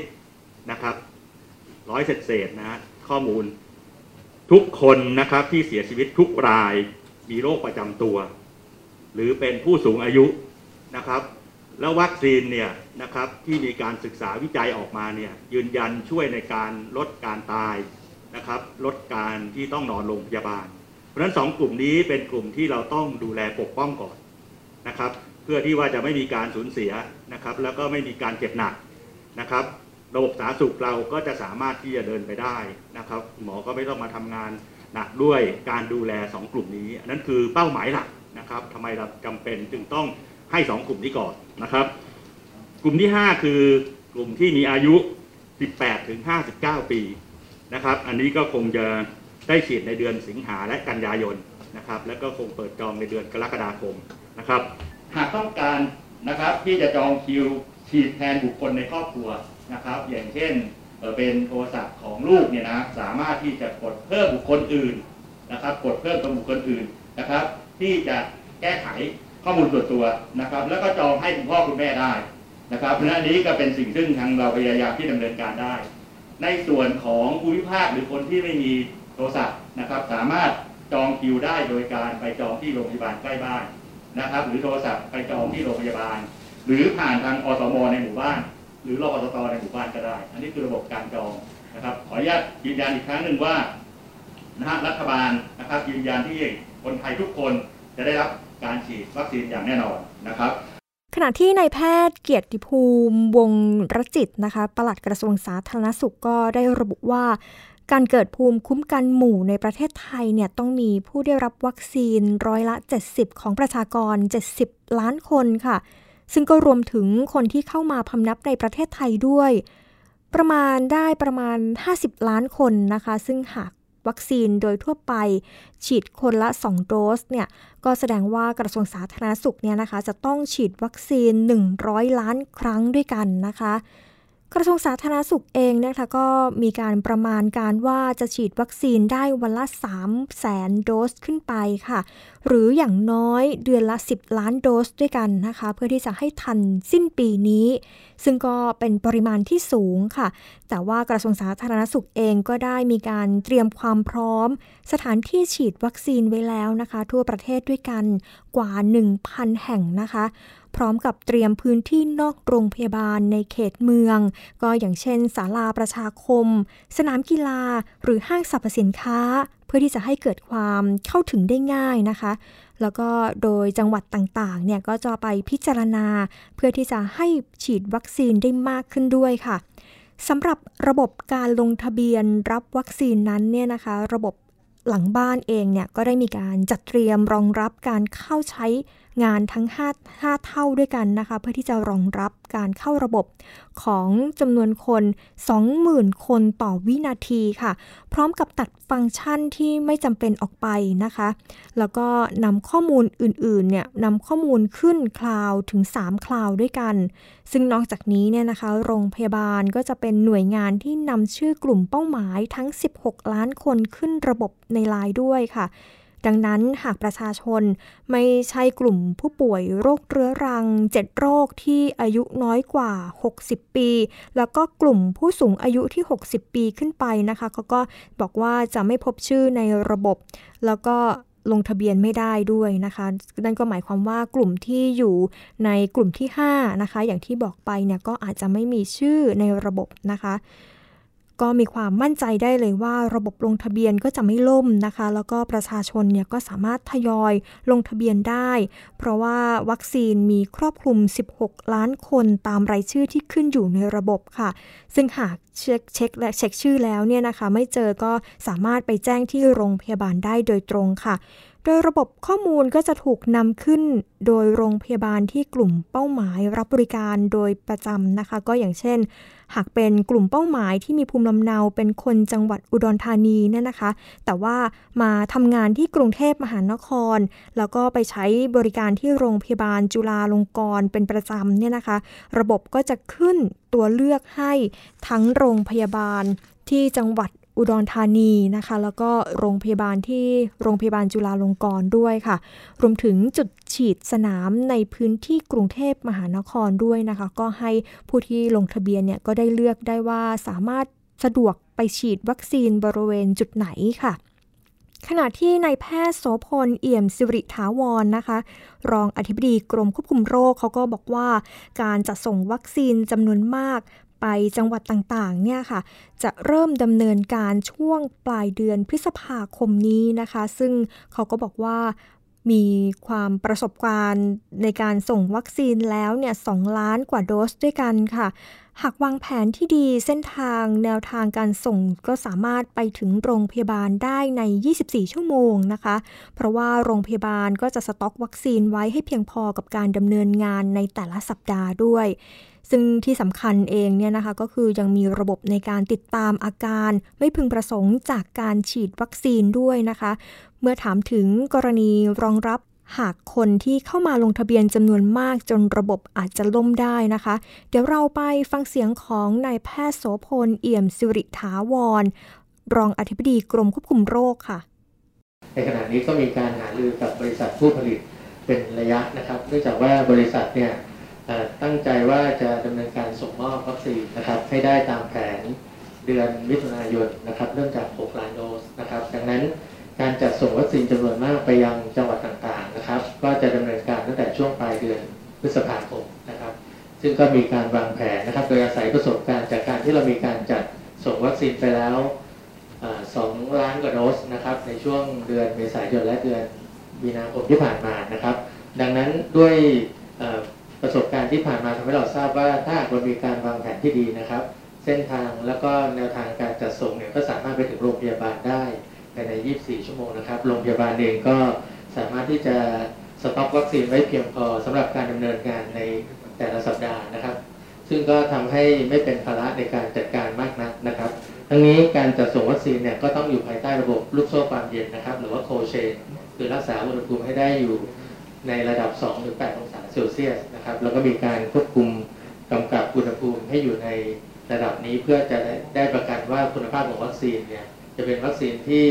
นะครับร้อยเศษๆนะฮะข้อมูลทุกคนนะครับที่เสียชีวิตทุกรายมีโรคประจำตัว หรือเป็นผู้สูงอายุนะครับ แล้ววัคซีนเนี่ยนะครับที่มีการศึกษาวิจัยออกมาเนี่ยยืนยันช่วยในการลดการตายนะครับ ลดการที่ต้องนอนโรงพยาบาล เพราะฉะนั้นสองกลุ่มนี้เป็นกลุ่มที่เราต้องดูแลปกป้องก่อน นะครับ เพื่อที่ว่าจะไม่มีการสูญเสียนะครับ แล้วก็ไม่มีการเจ็บหนักนะครับ ระบบสาธารณสุขเราก็จะสามารถที่จะเดินไปได้นะครับ หมอก็ไม่ต้องมาทำงานหนักด้วยการดูแล 2 กลุ่มนี้อันนั้นคือเป้าหมายหลักนะครับทำไมเราจำเป็นจึงต้องให้ 2 กลุ่มนี้ก่อนนะครับ กลุ่มที่ 5 คือกลุ่มที่มีอายุ 18 ถึง 59 ปีนะครับ อันนี้ก็คงจะได้ฉีดในเดือนสิงหาและกันยายนนะครับ แล้วก็คงเปิดจองในเดือนกรกฎาคม นะครับ หากต้องการนะครับที่จะจองคิวฉีดแทนบุคคลในครอบครัวนะครับ อย่างเช่นเป็นโทรศัพท์ของลูกเนี่ยนะสามารถที่จะกดเพิ่มบุคคลอื่นนะครับ กดเพิ่มตัวบุคคลอื่นนะครับ ที่จะแก้ไขข้อมูลส่วนตัวนะครับ แล้วก็จองให้คุณพ่อคุณแม่ได้นะครับเพราะนั้นนนี้ก็เป็นสิ่งซึ่งทางเราพยายามที่ดำเนินการได้ ในส่วนของภูมิภาคหรือคนที่ไม่มีโทรศัพท์นะครับ สามารถจองคิวได้โดยการไปจองที่โรงพยาบาลใกล้บ้าน นะครับ หรือโทรศัพท์ไปจองที่โรงพยาบาล หรือผ่านทางอสมในหมู่บ้าน หรือรอปตในหมู่บ้านก็ได้ อันนี้คือระบบการจองนะครับ ขออนุญาตยืนยันอีกครั้งหนึ่งว่านะฮะรัฐบาลนะครับยืนยันที่คนไทยทุกคนจะได้รับการฉีดวัคซีนอย่างแน่นอนนะครับขณะที่นายแพทย์เกียรติภูมิวงรจิตนะคะปลัดกระทรวงสาธารณสุขก็ได้ระบุว่า การเกิดภูมิคุ้มกันหมู่ในประเทศไทยเนี่ยต้องมีผู้ได้รับวัคซีนร้อยละ 70 ของประชากร 70 ล้านคนค่ะ ซึ่งก็รวมถึงคนที่เข้ามาพำนับในประเทศไทยด้วย ประมาณได้ประมาณ 50 ล้านคนนะคะ ซึ่งหากวัคซีนโดยทั่วไป ฉีดคนละ 2 โดสเนี่ยก็แสดงว่ากระทรวงสาธารณสุขเนี่ยนะคะ จะต้องฉีดวัคซีน 100 ล้านครั้งด้วยกันนะคะ กระทรวงสาธารณสุขเองนะคะก็มีการประมาณการว่าจะฉีดวัคซีนได้วันละ3แสนโดสขึ้นไปค่ะ หรืออย่างน้อยเดือนละ 10 ล้านโดสด้วยกันนะคะ เพื่อที่จะให้ทันสิ้นปีนี้ ซึ่งก็เป็นปริมาณที่สูงค่ะ แต่ว่ากระทรวงสาธารณสุขเองก็ได้มีการเตรียมความพร้อม สถานที่ฉีดวัคซีนไว้แล้วนะคะ ทั่วประเทศด้วยกันกว่า 1,000 แห่งนะคะ พร้อมกับเตรียมพื้นที่นอกโรงพยาบาลในเขตเมือง ก็อย่างเช่นศาลาประชาคม สนามกีฬา หรือห้างสรรพสินค้า เพื่อที่จะให้เกิดความเข้าถึงได้ง่ายนะคะ แล้วก็โดยจังหวัดต่างๆเนี่ยก็จะไปพิจารณา เพื่อที่จะให้ฉีดวัคซีนได้มากขึ้นด้วยค่ะสำหรับระบบการลงทะเบียนรับวัคซีนนั้นเนี่ยนะคะ ระบบหลังบ้านเองเนี่ยก็ได้มีการจัดเตรียมรองรับการเข้าใช้ งานทั้ง 5 5 เท่าด้วยกันนะคะ เพื่อที่จะรองรับการเข้าระบบของจำนวนคน 20,000 คนต่อวินาทีค่ะ พร้อมกับตัดฟังก์ชันที่ไม่จำเป็นออกไปนะคะ แล้วก็นำข้อมูลอื่นๆเนี่ยนำข้อมูลขึ้นคลาวถึง 3 คลาวด้วยกัน ซึ่งนอกจากนี้เนี่ยนะคะ โรงพยาบาลก็จะเป็นหน่วยงานที่นำชื่อกลุ่มเป้าหมายทั้ง 16 ล้านคนขึ้นระบบในไลน์ด้วยค่ะ ดังนั้นหากประชาชนไม่ใช่กลุ่มผู้ป่วยโรคเรื้อรัง 7 โรคที่อายุน้อยกว่า 60 ปี แล้วก็กลุ่มผู้สูงอายุที่ 60 ปีขึ้นไปนะคะเขาก็บอกว่าจะไม่พบชื่อในระบบ แล้วก็ลงทะเบียนไม่ได้ด้วยนะคะ นั่นก็หมายความว่ากลุ่มที่อยู่ในกลุ่มที่ 5 นะคะ อย่างที่บอกไปเนี่ยก็อาจจะไม่มีชื่อในระบบนะคะ ก็มีความมั่นใจได้เลยว่าระบบลงทะเบียนก็จะไม่ล่มนะคะ แล้วก็ประชาชนเนี่ยก็สามารถทยอยลงทะเบียนได้ เพราะว่าวัคซีนมีครอบคลุม 16 ล้านคนตามรายชื่อที่ขึ้นอยู่ในระบบค่ะ ซึ่งหากเช็คเช็คและเช็คชื่อแล้วเนี่ยนะคะ ไม่เจอก็สามารถไปแจ้งที่โรงพยาบาลได้โดยตรงค่ะ ดยระบบข้อมูลก็จะถูกนำขึ้น โดยโรงพยาบาลที่กลุ่มเป้าหมายรับบริการโดยประจำนะคะ ก็อย่างเช่น หากเป็นกลุ่มเป้าหมายที่มีภูมิลำเนาเป็นคนจังหวัดอุดรธานีเนี่ยนะคะ แต่ว่ามาทำงานที่กรุงเทพมหานคร แล้วก็ไปใช้บริการที่โรงพยาบาลจุฬาลงกรณ์เป็นประจำเนี่ยนะคะ ระบบก็จะขึ้นตัวเลือกให้ทั้งโรงพยาบาลที่จังหวัด อุดรธานีนะคะ แล้วก็โรงพยาบาลที่โรงพยาบาลจุฬาลงกรณ์ด้วยค่ะ รวมถึงจุดฉีดสนามในพื้นที่กรุงเทพมหานครด้วยนะคะ ก็ให้ผู้ที่ลงทะเบียนเนี่ยก็ได้เลือกได้ว่าสามารถสะดวกไปฉีดวัคซีนบริเวณจุดไหนค่ะขณะที่นายแพทย์โสพลเอี่ยมสิริถาวรนนะคะ รองอธิบดีกรมควบคุมโรคเขาก็บอกว่า การจัดส่งวัคซีนจำนวนมาก ไปจังหวัดต่างๆเนี่ยค่ะ จะเริ่มดำเนินการช่วงปลายเดือนพฤษภาคมนี้นะคะ ซึ่งเขาก็บอกว่ามีความประสบการณ์ในการส่งวัคซีนแล้วเนี่ยสล้านกว่าโดสด้วยกันค่ะ หากวางแผนที่ดีเส้นทางแนวทางการส่งก็สามารถไปถึงโรงพยาบาลได้ใน 24 ชั่วโมงนะคะ เพราะว่าโรงพยาบาลก็จะสต็อกวัคซีนไว้ให้เพียงพอกับการดำเนินงานในแต่ละสัปดาห์ด้วย ซึ่งที่สำคัญเองเนี่ยนะคะก็คือยังมีระบบในการติดตามอาการไม่พึงประสงค์จากการฉีดวัคซีนด้วยนะคะ เมื่อถามถึงกรณีรองรับหากคนที่เข้ามาลงทะเบียนจำนวนมากจนระบบอาจจะล่มได้นะคะ เดี๋ยวเราไปฟังเสียงของนายแพทย์โสพลเอี่ยมสิริถาวร รองอธิบดีกรมควบคุมโรคค่ะ ในขณะนี้ก็มีการหารือกับบริษัทผู้ผลิตเป็นระยะนะครับเนื่องจากว่าบริษัทเนี่ย ตั้งใจว่าจะดำเนินการส่งมอบวัคซีนนะครับให้ได้ตามแผนเดือนมิถุนายนนะครับเริ่มจาก 6 ล้านโดสนะครับดังนั้นการจัดส่งวัคซีนจำนวนมากไปยังจังหวัดต่างๆนะครับ ก็จะดำเนินการตั้งแต่ช่วงปลายเดือนพฤษภาคมนะครับ ซึ่งก็มีการวางแผนนะครับ โดยอาศัยประสบการณ์จากการที่เรามีการจัดส่งวัคซีนไปแล้วสองล้านกว่าโดสนะครับในช่วงเดือนเมษายนและเดือนมีนาคมที่ผ่านมานะครับ ดังนั้นด้วย ประสบการณ์ที่ผ่านมาทำให้เราทราบว่าถ้าเรามีการวางแผนที่ดีนะครับ เส้นทางแล้วก็แนวทางการจัดส่งเนี่ยก็สามารถไปถึงโรงพยาบาลได้ภายใน 24 ชั่วโมงนะครับ โรงพยาบาลเองก็สามารถที่จะสต็อกวัคซีนไว้เพียงพอสำหรับการดำเนินงานในแต่ละสัปดาห์นะครับ ซึ่งก็ทำให้ไม่เป็นภาระในการจัดการมากนักนะครับ ทั้งนี้การจัดส่งวัคซีนเนี่ยก็ต้องอยู่ภายใต้ระบบลูกโซ่ความเย็นนะครับ หรือว่าโคเชนคือรักษาอุณหภูมิให้ได้อยู่ ในระดับ 2 หรือ 8 องศาเซลเซียสนะครับแล้วก็มีการควบคุมกำกับอุณหภูมิให้อยู่ในระดับนี้เพื่อจะได้ประกันว่าคุณภาพของวัคซีนเนี่ยจะเป็นวัคซีนที่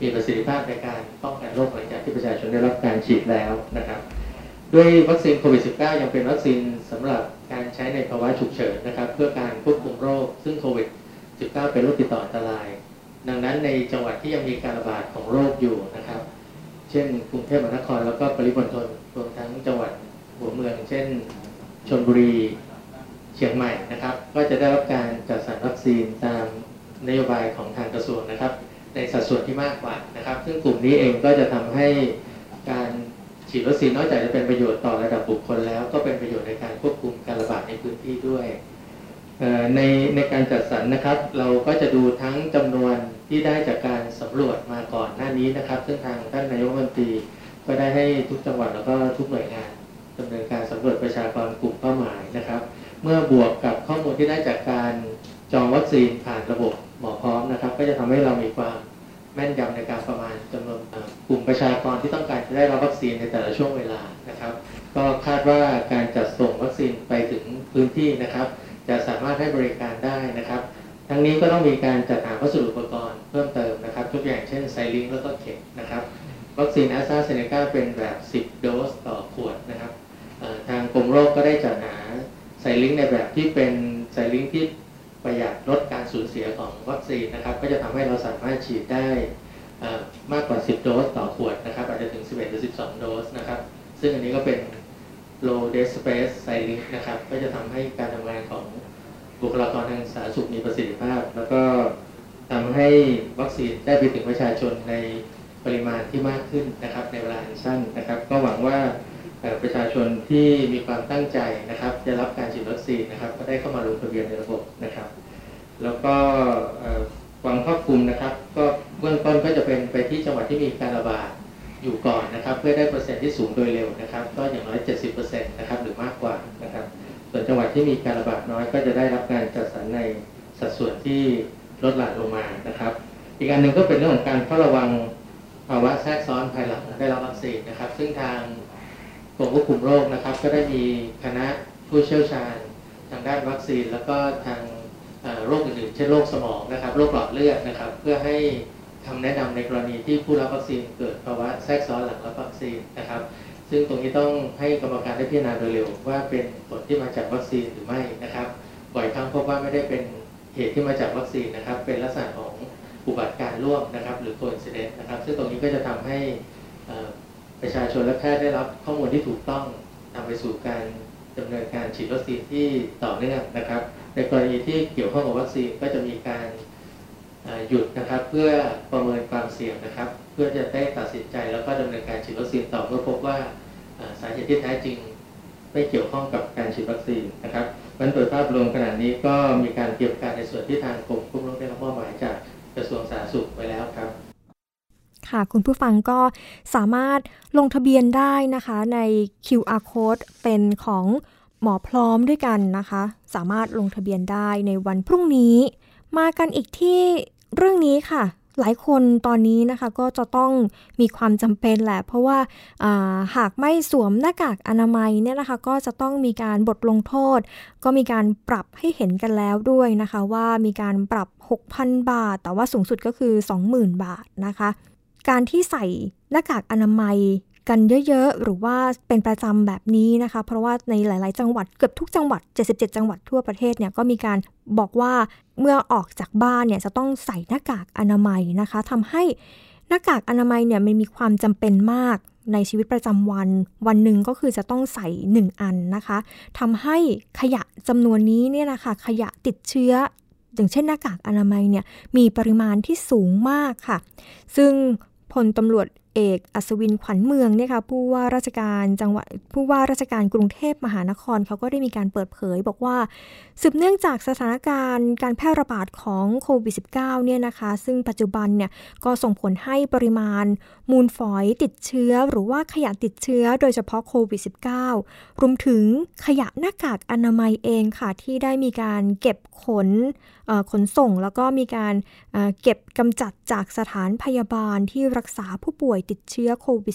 มีประสิทธิภาพในการป้องกันโรคหลังจากที่ประชาชนได้รับการฉีดแล้วนะครับ ด้วยวัคซีนโควิด -19 ยังเป็นวัคซีนสำหรับการใช้ในภาวะฉุกเฉินนะครับ เพื่อการควบคุมโรค ซึ่งโควิด -19 เป็นโรคติดต่ออันตราย ดังนั้นในจังหวัดที่ยังมีการระบาดของโรคอยู่นะครับ เช่น กรุงเทพมหานครแล้วก็ปริมณฑล รวมทั้งจังหวัดหัวเมือง เช่นชนบุรีเชียงใหม่นะครับ ก็จะได้รับการจัดสรรวัคซีนตามนโยบายของทางกระทรวงนะครับ ในสัดส่วนที่มากกว่านะครับ ซึ่งกลุ่มนี้เองก็จะทำให้การฉีดวัคซีนนอกจากจะเป็นประโยชน์ต่อระดับบุคคลแล้ว ก็เป็นประโยชน์ในการควบคุมการระบาดในพื้นที่ด้วยในในการจัดสรรนะครับ เราก็จะดูทั้งจำนวนที่ได้จากการสำรวจมาก่อนหน้านี้นะครับ ซึ่งทางท่านนายกรัฐมนตรี ก็ได้ให้ทุกจังหวัดแล้วก็ทุกหน่วยงานดำเนินการสำรวจประชากรกลุ่มเป้าหมายนะครับ เมื่อบวกกับข้อมูลที่ได้จากการจองวัคซีนผ่านระบบหมอพร้อมนะครับ ก็จะทำให้เรามีความแม่นยำในการประมาณจำนวนกลุ่มประชากรที่ต้องการจะได้รับวัคซีนในแต่ละช่วงเวลานะครับ ก็คาดว่าการจัดส่งวัคซีนไปถึงพื้นที่นะครับ จะสามารถให้บริการได้นะครับ ทั้งนี้ก็ต้องมีการจัดหาวัสดุอุปกรณ์เพิ่มเติมนะครับ ทุกอย่างเช่นไซลิงแล้วก็เข็มนะครับ วัคซีนแอสตราเซเนกาเป็นแบบ 10 โดสต่อขวดนะครับทางกรมโรคก็ได้จัดหา syringe ในแบบที่เป็น syringe ที่ประหยัดลดการสูญเสียของวัคซีนนะครับ ก็จะทำให้เราสามารถฉีดได้มากกว่า 10 โดสต่อขวดนะครับ อาจจะถึง 11 หรือ 12 โดสนะครับ ซึ่งอันนี้ก็เป็น low dead space ไซลิงนะครับ ก็จะทำให้การทำงานของบุคลากรทางสาธารณสุขมีประสิทธิภาพ แล้วก็ทำให้วัคซีนได้ไปถึงประชาชนใน ปริมาณที่มากขึ้นนะครับ ในเวลาสั้นนะครับ ก็หวังว่าประชาชนที่มีความตั้งใจนะครับจะรับการฉีดวัคซีนนะครับ ก็ได้เข้ามาลงทะเบียนในระบบนะครับ แล้วก็ความครอบคลุมนะครับ ก็เบื้องต้นก็จะเป็นไปที่จังหวัดที่มีการระบาดอยู่ก่อนนะครับ เพื่อได้เปอร์เซ็นต์ที่สูงโดยเร็วนะครับ ก็อย่างน้อย 70%นะครับหรือมากกว่านะครับ ส่วนจังหวัดที่มีการระบาดน้อยก็จะได้รับการจัดสรรในสัดส่วนที่ลดหลั่นลงมานะครับ อีกการหนึ่งก็เป็นเรื่องของการเฝ้าระวัง ภาวะแทรกซ้อนภายหลังได้รับวัคซีนนะครับ ซึ่งทางกรมควบคุมโรคนะครับ ก็ได้มีคณะผู้เชี่ยวชาญทางด้านวัคซีน แล้วก็ทางโรคอื่นๆเช่นโรคสมองนะครับโรคหลอดเลือดนะครับ เพื่อให้คำแนะนำในกรณีที่ผู้รับวัคซีนเกิดภาวะแทรกซ้อนหลังรับวัคซีนนะครับ ซึ่งตรงนี้ต้องให้กรรมการได้พิจารณาโดยเร็วว่าเป็นผลที่มาจากวัคซีนหรือไม่นะครับบ่อยครั้งพบว่าไม่ได้เป็นเหตุที่มาจากวัคซีนนะครับ เป็นลักษณะของ อุบัติการร่วมนะครับ หรือโคอินซิเดนต์นะครับ ซึ่งตรงนี้ก็จะทำให้ประชาชนและแพทย์ได้รับข้อมูลที่ถูกต้องนำไปสู่การดำเนินการฉีดวัคซีนที่ต่อเนื่องนะครับ ในกรณีที่เกี่ยวข้องกับวัคซีนก็จะมีการหยุดนะครับ เพื่อประเมินความเสี่ยงนะครับ เพื่อจะได้ตัดสินใจแล้วก็ดำเนินการฉีดวัคซีนต่อเมื่อพบว่าสาเหตุที่แท้จริงไม่เกี่ยวข้องกับการฉีดวัคซีนนะครับมันโดยภาพรวมขณะนี้ก็มีการเตรียมการในส่วนที่ทางกรมควบคุมโรคได้รับมอบหมายจาก กระทรวงสาธารณสุขไว้แล้วครับค่ะคุณผู้ฟังก็สามารถลงทะเบียนได้นะคะใน QR code เป็นของหมอพร้อมด้วยกันนะคะ สามารถลงทะเบียนได้ในวันพรุ่งนี้ มากันอีกที่เรื่องนี้ค่ะ หลายคนตอนนี้นะคะก็จะต้องมีความจำเป็นแหละ เพราะว่าาหากไม่สวมหน้ากากอนามัยเนี่ยนะคะ ก็จะต้องมีการบทลงโทษ ก็มีการปรับให้เห็นกันแล้วด้วยนะคะ ว่ามีการปรับ 6,000 บาท แต่ว่าสูงสุดก็คือ 20,000 บาทนะคะ การที่ใส่หน้ากากอนามัยกันเยอะๆ หรือว่าเป็นประจำแบบนี้นะคะ เพราะว่าในหลาย ๆ จังหวัดเกือบทุกจังหวัด 77 จังหวัดทั่วประเทศเนี่ยก็มีการบอกว่าเมื่อออกจากบ้านเนี่ยจะต้องใส่หน้ากากอนามัยนะคะทำให้หน้ากากอนามัยเนี่ยมันมีความจำเป็นมากในชีวิตประจำวัน วันหนึ่งก็คือจะต้องใส่ 1 อันนะคะทำให้ขยะจำนวนนี้เนี่ยนะคะขยะติดเชื้อ อย่างเช่นหน้ากากอนามัยเนี่ยมีปริมาณที่สูงมากค่ะ ซึ่งพลตำรวจเอกอัศวินขวัญเมืองเนี่ยค่ะผู้ว่าราชการจังหวัดผู้ว่าราชการกรุงเทพมหานครเขาก็ได้มีการเปิดเผย บอกว่าสืบเนื่องจากสถานการณ์การแพร่ระบาดของโควิด -19 เนี่ยนะคะ ซึ่งปัจจุบันเนี่ยก็ส่งผลให้ปริมาณ มูลฝอยติดเชื้อ หรือว่าขยะติดเชื้อโดยเฉพาะโควิด -19 รวมถึงขยะหน้ากากอนามัยเองค่ะที่ได้มีการเก็บขนขนส่ง แล้วก็มีการเก็บกำจัดจากสถานพยาบาลที่รักษาผู้ป่วยติดเชื้อโควิด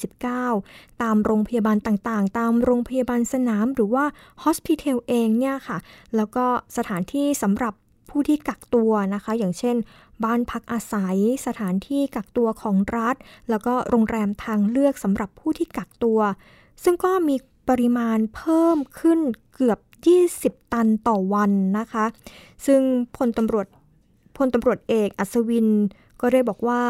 -19 ตามโรงพยาบาลต่างๆ ตามโรงพยาบาลสนาม หรือว่าฮอสพิทอลเองเนี่ยค่ะ แล้วก็สถานที่สำหรับผู้ที่กักตัวนะคะ อย่างเช่น บ้านพักอาศัย สถานที่กักตัวของรัฐ แล้วก็โรงแรมทางเลือกสำหรับผู้ที่กักตัว ซึ่งก็มีปริมาณเพิ่มขึ้นเกือบ 20 ตันต่อวันนะคะ ซึ่งพลตำรวจพลตำรวจเอกอัศวินก็ได้บอกว่า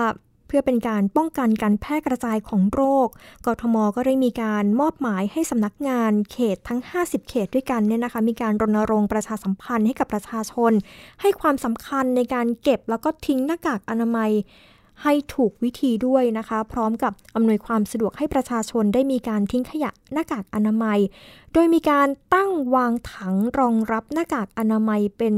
เพื่อเป็นการป้องกันการแพร่กระจายของโรค กทมก็ได้มีการมอบหมายให้สำนักงานเขตทั้ง 50 เขตด้วยกันเนี่ยนะคะ มีการรณรงค์ประชาสัมพันธ์ให้กับประชาชน ให้ความสำคัญในการเก็บแล้วก็ทิ้งหน้ากากอนามัย ให้ถูกวิธีด้วยนะคะ พร้อมกับอำนวยความสะดวกให้ประชาชนได้มีการทิ้งขยะหน้ากากอนามัย โดยมีการตั้งวางถังรองรับหน้ากากอนามัยเป็น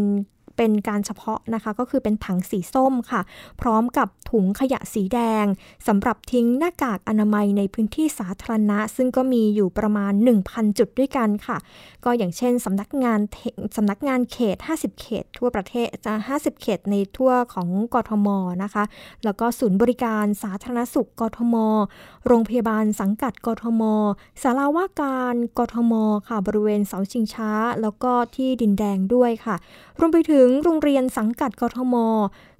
เป็นการเฉพาะนะคะก็คือเป็นถังสีส้มค่ะ พร้อมกับถุงขยะสีแดงสำหรับทิ้งหน้ากากอนามัยในพื้นที่สาธารณะ ซึ่งก็มีอยู่ประมาณ 1,000 จุดด้วยกันค่ะ ก็อย่างเช่นสำนักงานสำนักงานเขต 50 เขต ทั่วประเทศจะ50 เขตในทั่วของกทมนะคะ แล้วก็ศูนย์บริการสาธารณสุขกทม โรงพยาบาลสังกัดกทมศาลาว่าการกทมค่ะบริเวณเสาชิงช้า แล้วก็ที่ดินแดงด้วยค่ะ รวมไปถึงโรงเรียนสังกัดกทม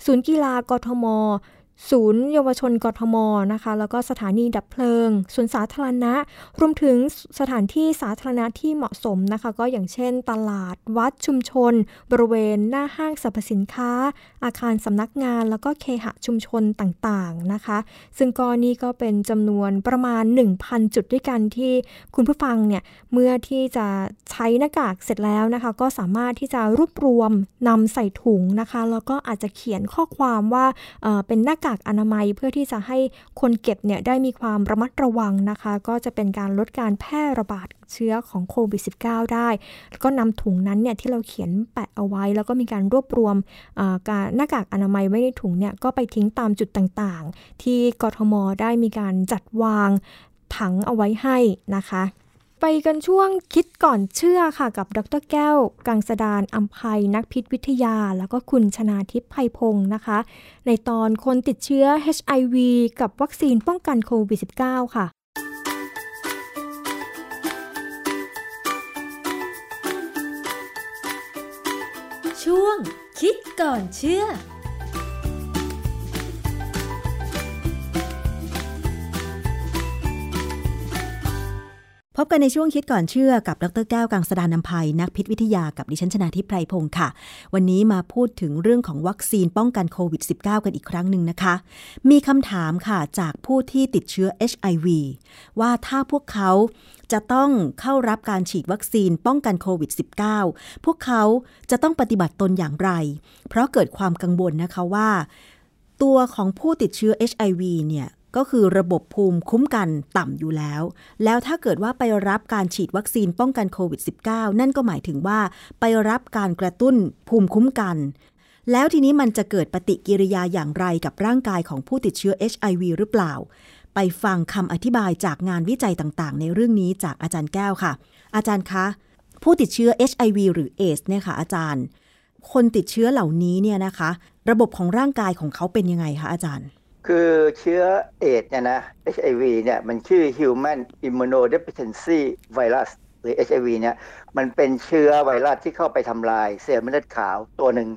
ศูนย์กีฬากทม ศูนย์เยาวชนกทมนะคะ แล้วก็สถานีดับเพลิงสวนสาธารณะ รวมถึงสถานที่สาธารณะที่เหมาะสมนะคะ ก็อย่างเช่น ตลาดวัดชุมชน บริเวณหน้าห้างสรรพสินค้า อาคารสำนักงาน แล้วก็เคหะชุมชนต่างๆนะคะ ซึ่งก็นี่ก็เป็นจำนวนประมาณ 1,000 จุดด้วยกันที่คุณผู้ฟังเนี่ยเมื่อที่จะใช้หน้ากากเสร็จแล้วนะคะ ก็สามารถที่จะรวบรวมนำใส่ถุงนะคะ แล้วก็อาจจะเขียนข้อความว่าเเป็นหน้ากากากอนามัยเพื่อที่จะให้คนเก็บเนี่ยได้มีความระมัดระวังนะคะ ก็จะเป็นการลดการแพร่ระบาดเชื้อของโควิด -19 ได้ แล้วก็นำถุงนั้นเนี่ยที่เราเขียนแปะเอาไว้ แล้วก็มีการรวบรวมการหน้ากากอนามัยไว้ในถุงเนี่ยก็ไปทิ้งตามจุดต่างๆ ที่กทมได้มีการจัดวางถังเอาไว้ให้นะคะ ไปกันช่วงคิดก่อนเชื่อค่ะกับดรแก้ว กังสดานอัมภัยนักพิษวิทยา แล้วก็คุณชนาทิพย์ไพพงศ์นะคะ ในตอนคนติดเชื้อ HIV กับวัคซีนป้องกันโควิด -19 ค่ะ ช่วงคิดก่อนเชื่อ พบกันในช่วงคิดก่อนเชื่อกับดรแก้วกังสดานนภัยนักพิษวิทยากับดิฉันชนาทิพไพรพงศ์ค่ะ วันนี้มาพูดถึงเรื่องของวัคซีนป้องกันโควิด -19 กันอีกครั้งหนึ่งนะคะ มีคำถามค่ะจากผู้ที่ติดเชื้อ HIV ว่าถ้าพวกเขาจะต้องเข้ารับการฉีดวัคซีนป้องกันโควิด -19 พวกเขาจะต้องปฏิบัติตนอย่างไร เพราะเกิดความกังวลนะคะว่า ตัวของผู้ติดเชื้อ HIV เนี่ย ก็คือระบบภูมิคุ้มกันต่ำอยู่แล้ว แล้วถ้าเกิดว่าไปรับการฉีดวัคซีนป้องกันโควิด -19 นั่นก็หมายถึงว่าไปรับการกระตุ้นภูมิคุ้มกัน แล้วทีนี้มันจะเกิดปฏิกิริยาอย่างไรกับร่างกายของผู้ติดเชื้อ HIV หรือเปล่า ไปฟังคำอธิบายจากงานวิจัยต่างๆ ในเรื่องนี้จากอาจารย์แก้วค่ะ อาจารย์คะ ผู้ติดเชื้อ HIV หรือเอสเนี่ยค่ะอาจารย์ คนติดเชื้อเหล่านี้เนี่ยนะคะ ระบบของร่างกายของเขาเป็นยังไงคะอาจารย์ คือเชื้อเอดเนี่ยนะ HIV เนี่ยมันชื่อ Human Immunodeficiency Virus หรือ HIV เนี่ยมันเป็นเชื้อไวรัสที่เข้าไปทำลายเซลล์เม็ดเลือดขาวตัวหนึ่ง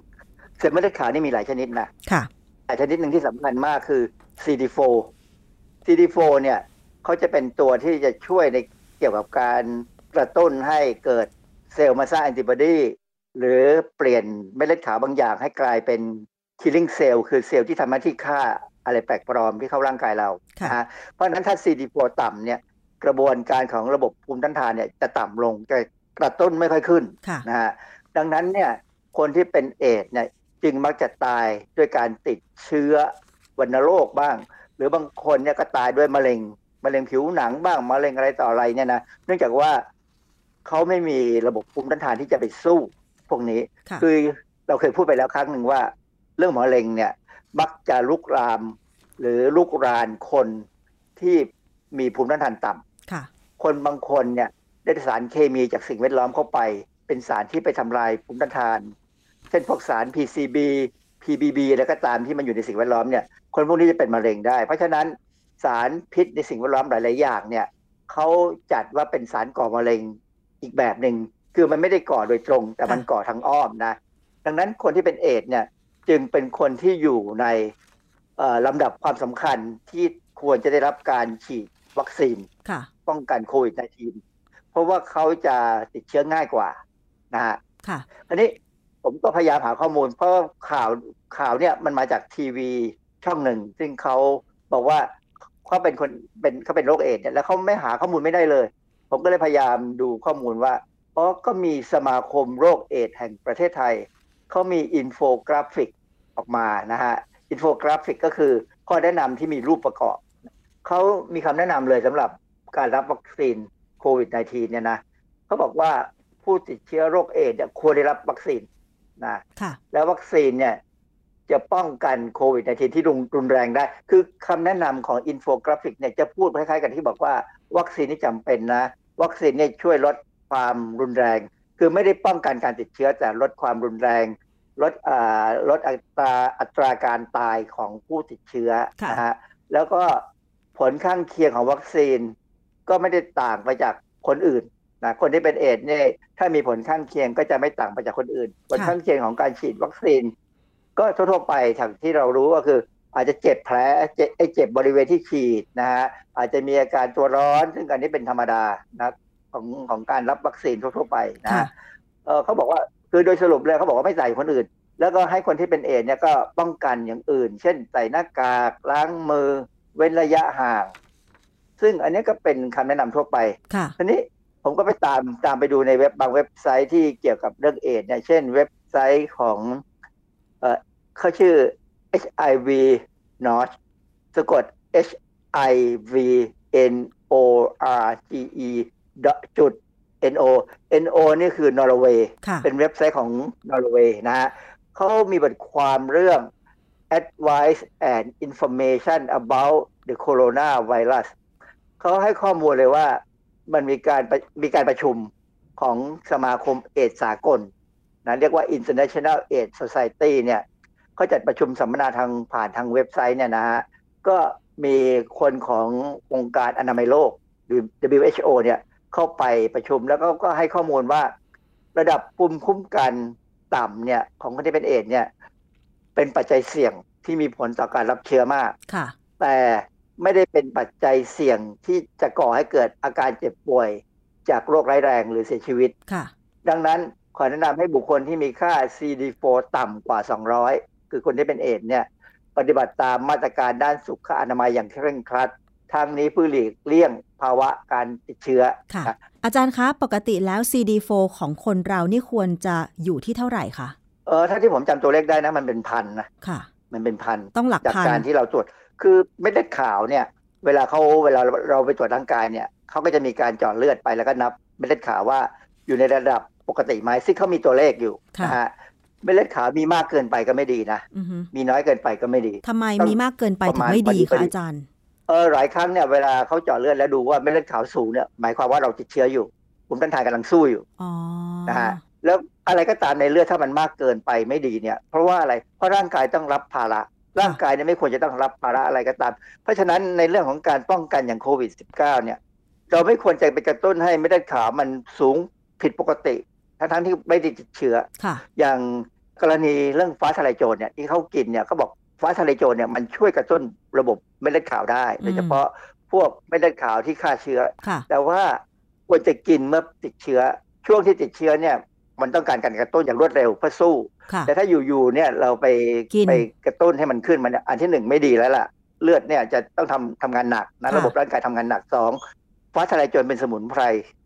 เซลล์เม็ดเลือดขาวนี่มีหลายชนิดนะค่ะแต่ชนิดหนึ่งที่สำคัญมากคือ CD4 CD4 เนี่ยเขาจะเป็นตัวที่จะช่วยในเกี่ยวกับการกระตุ้นให้เกิดเซลล์มาสร้างแอนติบอดีหรือเปลี่ยนเม็ดเลือดขาวบางอย่างให้กลายเป็น killing cell คือเซลล์ที่ทำหน้าที่ฆ่า อะไรแปลกปลอมที่เข้าร่างกายเรานะฮะเพราะฉะนั้นถ้า CD4 ต่ำเนี่ยกระบวนการของระบบภูมิต้านทานเนี่ยจะต่ำลงจะกระตุ้นไม่ค่อยขึ้นนะฮะดังนั้นเนี่ยคนที่เป็นเอดเนี่ยจึงมักจะตายด้วยการติดเชื้อวัณโรคบ้าง หรือบางคนเนี่ยก็ตายด้วยมะเร็งมะเร็งผิวหนังบ้างมะเร็งอะไรต่ออะไรเนี่ยนะเนื่องจากว่าเขาไม่มีระบบภูมิต้านทานที่จะไปสู้พวกนี้ คือเราเคยพูดไปแล้วครั้งหนึ่งว่า เรื่องมะเร็งเนี่ย มักจะลุกราม หรือลุกรานคนที่มีภูมิต้านทานต่ำคนบางคนเนี่ยได้สารเคมีจากสิ่งแวดล้อมเข้าไป เป็นสารที่ไปทำลายภูมิต้านทาน เช่นพวกสาร PCB PBB แล้วก็ตามที่มันอยู่ในสิ่งแวดล้อมเนี่ย คนพวกนี้จะเป็นมะเร็งได้ เพราะฉะนั้นสารพิษในสิ่งแวดล้อมหลาย ๆ อย่างเนี่ยเขาจัดว่าเป็นสารก่อมะเร็งอีกแบบหนึ่งคือมันไม่ได้ก่อโดยตรง แต่มันก่อทางอ้อมนะ ดังนั้นคนที่เป็นเอดเนี่ย จึงเป็นคนที่อยู่ในลำดับความสำคัญที่ควรจะได้รับการฉีดวัคซีนป้องกันโควิด -19 เพราะว่าเขาจะติดเชื้อง่ายกว่านะฮะอันนี้ผมก็พยายามหาข้อมูล เพราะข่าวข่าวเนี่ยมันมาจากทีวีช่องหนึ่ง ซึ่งเขาบอกว่าเขาเป็นคนเป็นเขาเป็นโรคเอดส์เนี่ยแล้วเขาไม่หาข้อมูลไม่ได้เลย ผมก็เลยพยายามดูข้อมูลว่าเพราะก็มีสมาคมโรคเอดส์แห่งประเทศไทย เขามีอินโฟกราฟิกออกมานะฮะอินโฟกราฟิกก็คือข้อแนะนำที่มีรูปประกอบ เขามีคำแนะนำเลยสำหรับการรับวัคซีนโควิด -19 เนี่ยนะเขาบอกว่าผู้ติดเชื้อโรคเอดส์ควรได้รับวัคซีนนะแล้ววัคซีนเนี่ยจะป้องกันโควิด -19 ที่รุนแรงได้ คือคำแนะนำของอินโฟกราฟิกเนี่ยจะพูดคล้ายๆกันที่บอกว่าวัคซีนนี่จำเป็นนะ วัคซีนเนี่ยช่วยลดความรุนแรง คือไม่ได้ป้องกันการติดเชื้อแต่ลดความรุนแรง ลดลดอัตราอัตราการตายของผู้ติดเชื้อนะฮะแล้วก็ผลข้างเคียงของวัคซีน ก็ไม่ได้ต่างไปจากคนอื่นนะคนที่เป็นเอดส์เนี่ยถ้ามีผลข้างเคียงก็จะไม่ต่างไปจากคนอื่น ผลข้างเคียงของการฉีดวัคซีน ก็ทั่วไปทางที่เรารู้ก็คือ อาจจะเจ็บแผลเจ็บไอ้เจ็บบริเวณที่ฉีดนะฮะอาจจะมีอาการตัวร้อน ซึ่งอันนี้เป็นธรรมดานะ ของของการรับวัคซีนทั่วๆไปนะค่ะฮะเออเขาบอกว่าคือโดยสรุปเลยเขาบอกว่าไม่ใส่คนอื่น แล้วก็ให้คนที่เป็นเอดส์เนี่ยก็ป้องกันอย่างอื่น เช่นใส่หน้ากากล้างมือ เว้นระยะห่าง ซึ่งอันนี้ก็เป็นคำแนะนำทั่วไปค่ะทีนี้ผมก็ไปตามตามไปดูในเว็บบางเว็บไซต์ที่เกี่ยวกับเรื่องเอดส์เนี่ยเช่นเว็บไซต์ของเออเขาชื่อ HIV Not สะกด H I V N O R G E จุด N O N O นี่คือนอร์เวย์ค่ะเป็นเว็บไซต์ของนอร์เวย์นะฮะเขามีบทความเรื่อง advice and information about the coronavirus เขาให้ข้อมูลเลยว่ามันมีการประมีการประชุมของสมาคมเอดส์สากลนะเรียกว่า International AIDS Society เนี่ยเขาจัดประชุมสัมมนาทางผ่านทางเว็บไซต์เนี่ยนะฮะก็มีคนขององค์การอนามัยโลกหรือ WHO เนี่ย เข้าไปประชุมแล้วก็ก็ให้ข้อมูลว่า ระดับภูมิคุ้มกันต่ำเนี่ย ของคนที่เป็นเอดส์เนี่ย เป็นปัจจัยเสี่ยงที่มีผลต่อการรับเชื้อมากค่ะ แต่ไม่ได้เป็นปัจจัยเสี่ยงที่จะก่อให้เกิดอาการเจ็บป่วย จากโรคร้ายแรงหรือเสียชีวิตค่ะ ดังนั้นขอแนะนำให้บุคคลที่มีค่า CD4 ต่ำกว่า 200 คือคนที่เป็นเอดส์เนี่ย ปฏิบัติตามมาตรการด้านสุขอนามัยอย่างเคร่งครัด ทางนี้เพื่อหลีกเลี่ยงภาวะการติดเชื้อค่ะนะอาจารย์คะ ปกติแล้ว CD4 ของคนเรานี่ควรจะอยู่ที่เท่าไหร่คะเออถ้าที่ผมจำตัวเลขได้นะมันเป็นพันนะค่ะ มันเป็นพันต้องหลักจากพันการที่เราตรวจคือเม็ดเลือดขาวเนี่ย เวลาเขาเวลาเราไปตรวจร่างกายเนี่ยเขาก็จะมีการเจาะเลือดไปแล้วก็นับเม็ดเลือดขาวว่าอยู่ในระดับปกติไหมซึ่งเขามีตัวเลขอยู่ค่ะนะฮะเม็ดเลือดขาวมีมากเกินไปก็ไม่ดีนะอือฮึมีน้อยเกินไปก็ไม่ดีทำไมต้องมีมากเกินไปประถึงมาณไม่ดีพอดีพอคะดีอาจารย์เออหลายครั้งเนี่ยเวลาเขาเจาะเลือดแล้วดูว่าเม็ดเลือดขาวสูงเนี่ยหมายความว่าเราติดเชื้ออยู่ภูมิต้านทานกำลังสู้อยู่อ๋อนะฮะแล้วอะไรก็ตามในเลือดถ้ามันมากเกินไปไม่ดีเนี่ย เพราะว่าอะไรเพราะร่างกายต้องรับภาระร่างกายเนี่ยไม่ควรจะต้องรับภาระอะไรก็ตาม เพราะฉะนั้นในเรื่องของการป้องกันอย่างโควิด -19 เนี่ย เราไม่ควรจะไปกระตุ้นให้เม็ดเลือดขาวมันสูงผิดปกติทั้งๆที่ไม่ได้ติดเชื้อค่ะอย่างกรณีเรื่องฟ้าทะลายโจรเนี่ยที่เขากินเนี่ยเขาบอก ฟ้าทะลายโจรเนี่ยมันช่วยกระตุ้นระบบเม็ดเลือดขาวได้อืมโดยเฉพาะพวกเม็ดเลือดขาวที่ฆ่าเชื้อค่ะแต่ว่าควรจะกินเมื่อติดเชื้อ ช่วงที่ติดเชื้อเนี่ย มันต้องการการกระตุ้นอย่างรวดเร็วเพื่อสู้ค่ะแต่ถ้าอยู่ๆเนี่ยเราไปกินไปกระตุ้นให้มันขึ้นมันยอันที่หนึ่งไม่ดีแล้วล่ะ เลือดเนี่ยจะต้องทำทำงานหนักนะค่ะระบบร่างกายทำงานหนักสองฟ้าทะลายโจรเป็นสมุนไพร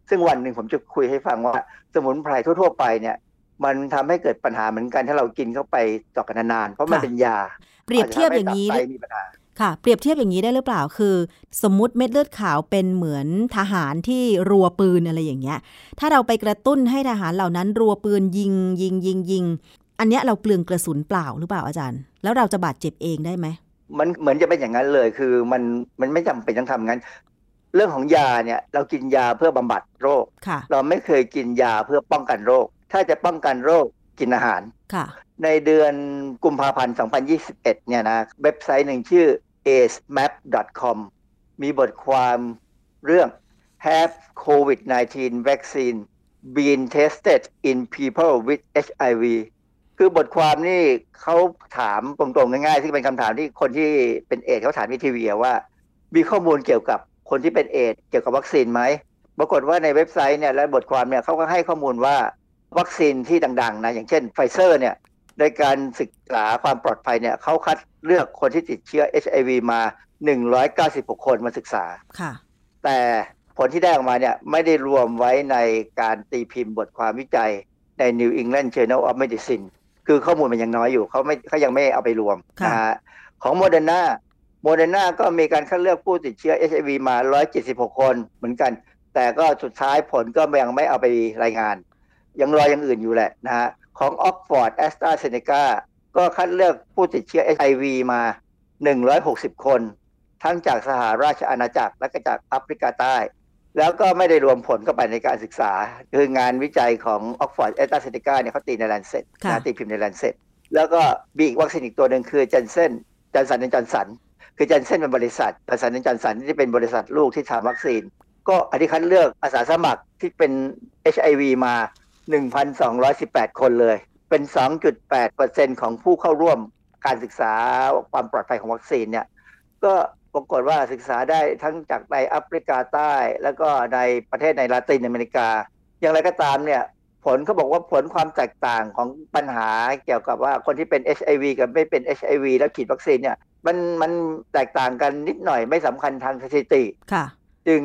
ซึ่งวันหนึ่งผมจะคุยให้ฟังว่า สมุนไพรทั่ว ๆ ไปเนี่ย มันทำให้เกิดปัญหาเหมือนกันถ้าเรากินเข้าไปต่อกันนานๆเพราะมันเป็นยา เปรียบเทียบอย่างนี้นี้จทำให้ตับไตมีปัญหาค่ะ เปรียบเทียบอย่างนี้ได้หรือเปล่าคือ สมมุติเม็ดเลือดขาวเป็นเหมือนทหารที่รัวปืนอะไรอย่างเงี้ย ถ้าเราไปกระตุ้นให้ทหารเหล่านั้นรัวปืนยิงยิงยิงยิง อันเนี้ยเราเปลืองกระสุนเปล่าหรือเปล่าอาจารย์ แล้วเราจะบาดเจ็บเองได้ไหมมันเหมือนจะเป็นอย่างนั้นเลยคือมันมันไม่จำเป็นต้องทำงั้น เรื่องของยาเนี่ยเรากินยาเพื่อบำบัดโรคค่ะเราไม่เคยกินยาเพื่อป้องกันโรค ถ้าจะป้องกันโรคกินอาหารค่ะ ในเดือนกุมภาพันธ์ 2021 เนี่ยนะเว็บไซต์หนึ่งชื่อ acemap.com มีบทความเรื่อง Have COVID-19 vaccine been tested in people with HIV คือบทความนี่เขาถามตรงๆง่ายๆ ซึ่งเป็นคำถามที่คนที่เป็นเอดเขาถามที่ทีวีว่า มีข้อมูลเกี่ยวกับคนที่เป็นเอดเกี่ยวกับวัคซีนไหมปรากฏว่าในเว็บไซต์เนี่ยและบทความเนี่ยเขาก็ให้ข้อมูลว่าวัคซีนที่ดังๆนะอย่างเช่นไฟเซอร์เนี่ย ในการศึกษาความปลอดภัยเนี่ยเขาคัดเลือกคนที่ติดเชื้อ HIV มา 196 คนมาศึกษาค่ะ แต่ผลที่ได้ออกมาเนี่ยไม่ได้รวมไว้ในการตีพิมพ์บทความวิจัยใน New England Journal of Medicine คือข้อมูลมันยังน้อยอยู่เขาไม่เขายังไม่เอาไปรวมค่ะนะฮะของโมเดอร์นาโมเดอร์นาก็มีการคัดเลือกผู้ติดเชื้อ HIV มา 176 คนเหมือนกัน แต่ก็สุดท้ายผลก็ยังไม่เอาไปรายงาน ยังรออย่างอื่นอยู่แหละนะฮะ ของ Oxford AstraZeneca ก็คัดเลือกผู้ติดเชื้อ HIV มา 160 คน ทั้งจากสหราชอาณาจักรและก็จากแอฟริกาใต้ แล้วก็ไม่ได้รวมผลเข้าไปในการศึกษา คืองานวิจัยของ Oxford AstraZeneca เนี่ยเขาตีใน Lancet ค่ะนะตีพิมพ์ใน Lancet แล้วก็มีอีกวัคซีนอีกตัวหนึ่งคือ Janssen Johnson Johnson คือ Janssen เป็นบริษัท Johnson Johnson ที่เป็นบริษัทลูกที่ทำวัคซีน ก็อธิคัดเลือกอาสาสมัครที่เป็น HIV มา 1,218 คนเลย เป็น 2.8%ของผู้เข้าร่วมการศึกษาความปลอดภัยของวัคซีนเนี่ย ก็ปรากฏว่าศึกษาได้ทั้งจากในแอฟริกาใต้ แล้วก็ในประเทศในลาตินอเมริกา อย่างไรก็ตามเนี่ย ผลเขาบอกว่าผลความแตกต่างของปัญหาเกี่ยวกับว่าคนที่เป็น HIV กับไม่เป็น HIV แล้วฉีดวัคซีนเนี่ยมันมันแตกต่างกันนิดหน่อยไม่สำคัญทางสถิติค่ะ จึง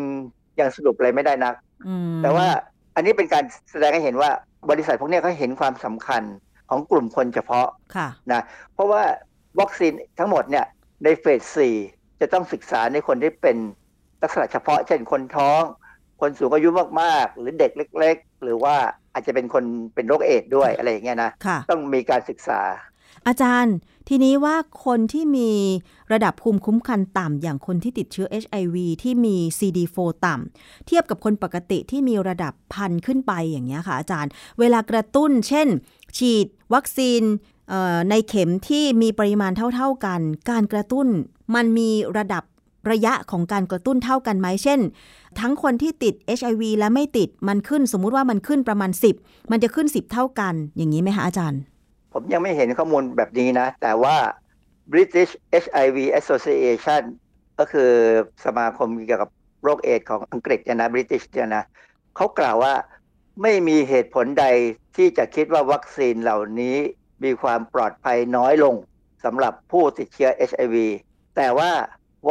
ยังสรุปอะไรไม่ได้นักอืมแต่ว่า อันนี้เป็นการแสดงให้เห็นว่าบริษัทพวกเนี้ยเขาเห็นความสำคัญของกลุ่มคนเฉพาะค่ะนะเพราะว่าวัคซีนทั้งหมดเนี่ยในเฟสสี่จะต้องศึกษาในคนที่เป็นลักษณะเฉพาะ เช่นคนท้อง คนสูงอายุมากๆ หรือเด็กเล็ก ๆ หรือว่าอาจจะเป็นคนเป็นโรคเอดส์ด้วยอะไรอย่างเงี้ยนะค่ะต้องมีการศึกษา อาจารย์ ทีนี้ว่าคนที่มีระดับภูมิคุ้มกันต่ำ อย่างคนที่ติดเชื้อ HIV ที่มี CD4 ต่ำ เทียบกับคนปกติที่มีระดับพันขึ้นไปอย่างเงี้ค่ะอาจารย์ เวลากระตุ้น เช่น ฉีด วัคซีนในเข็มที่มีปริมาณเท่า ๆกัน การกระตุ้นมันมีระดับระยะของการกระตุ้นเท่ากันไหม เช่น ทั้งคนที่ติด HIV และไม่ติด มันขึ้นสมมุติว่ามันขึ้นประมาณ 10 มันจะขึ้น 10 เท่ากัน อย่างนี้ไหมคะอาจารย์ ผมยังไม่เห็นข้อมูลแบบนี้นะ แต่ว่า British HIV Association ก็คือสมาคมเกี่ยวกับโรคเอดส์ของอังกฤษเนี่ยนะ British เนี่ยนะเขากล่าวว่าไม่มีเหตุผลใดที่จะคิดว่าวัคซีนเหล่านี้มีความปลอดภัยน้อยลงสำหรับผู้ติดเชื้อ HIV แต่ว่า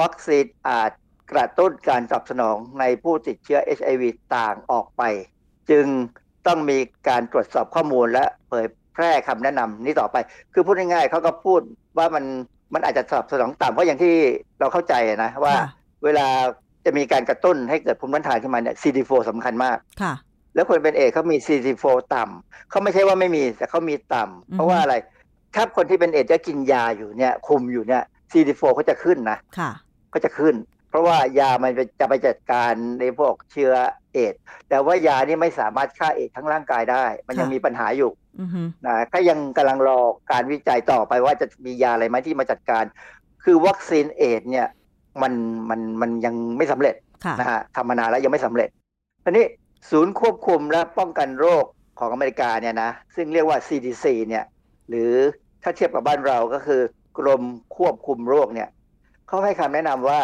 วัคซีนอาจกระตุ้นการตอบสนองในผู้ติดเชื้อ HIV ต่างออกไป จึงต้องมีการตรวจสอบข้อมูลและเผย แพร่คำแนะนำนี้ต่อไป คือพูดง่ายๆเขาก็พูดว่ามันมันอาจจะตอบสนองต่ำเพราะอย่างที่เราเข้าใจนะว่าค่ะเวลาจะมีการกระตุ้นให้เกิดภูมิต้านทานขึ้นมาเนี่ย CD4 สำคัญมากค่ะ แล้วคนเป็นเอดส์เขามี CD4 ต่ำเขาไม่ใช่ว่าไม่มีแต่เขามีต่ำเพราะว่าอะไรถ้าคนที่เป็นเอดส์จะกินยาอยู่เนี่ย คุมอยู่เนี่ย CD4 เขาจะขึ้นนะค่ะก็จะขึ้น เพราะว่ายามันจะไปจัดการในพวกเชื้อเอดส์แต่ว่ายานี่ไม่สามารถฆ่าเอดส์ทั้งร่างกายได้ มันยังค่ะมีปัญหาอยู่อือฮึ นะก็ยังกำลังรอการวิจัยต่อไปว่าจะมียาอะไรไหมที่มาจัดการ คือวัคซีนเอดส์เนี่ยมันมันมันยังไม่สำเร็จค่ะนะฮะทำมานานแล้วยังไม่สำเร็จทีนี้ศูนย์ควบคุมและป้องกันโรคของอเมริกาเนี่ยนะซึ่งเรียกว่า CDC เนี่ย หรือถ้าเทียบกับบ้านเราก็คือกรมควบคุมโรคเนี่ยเขาให้คำแนะนำว่า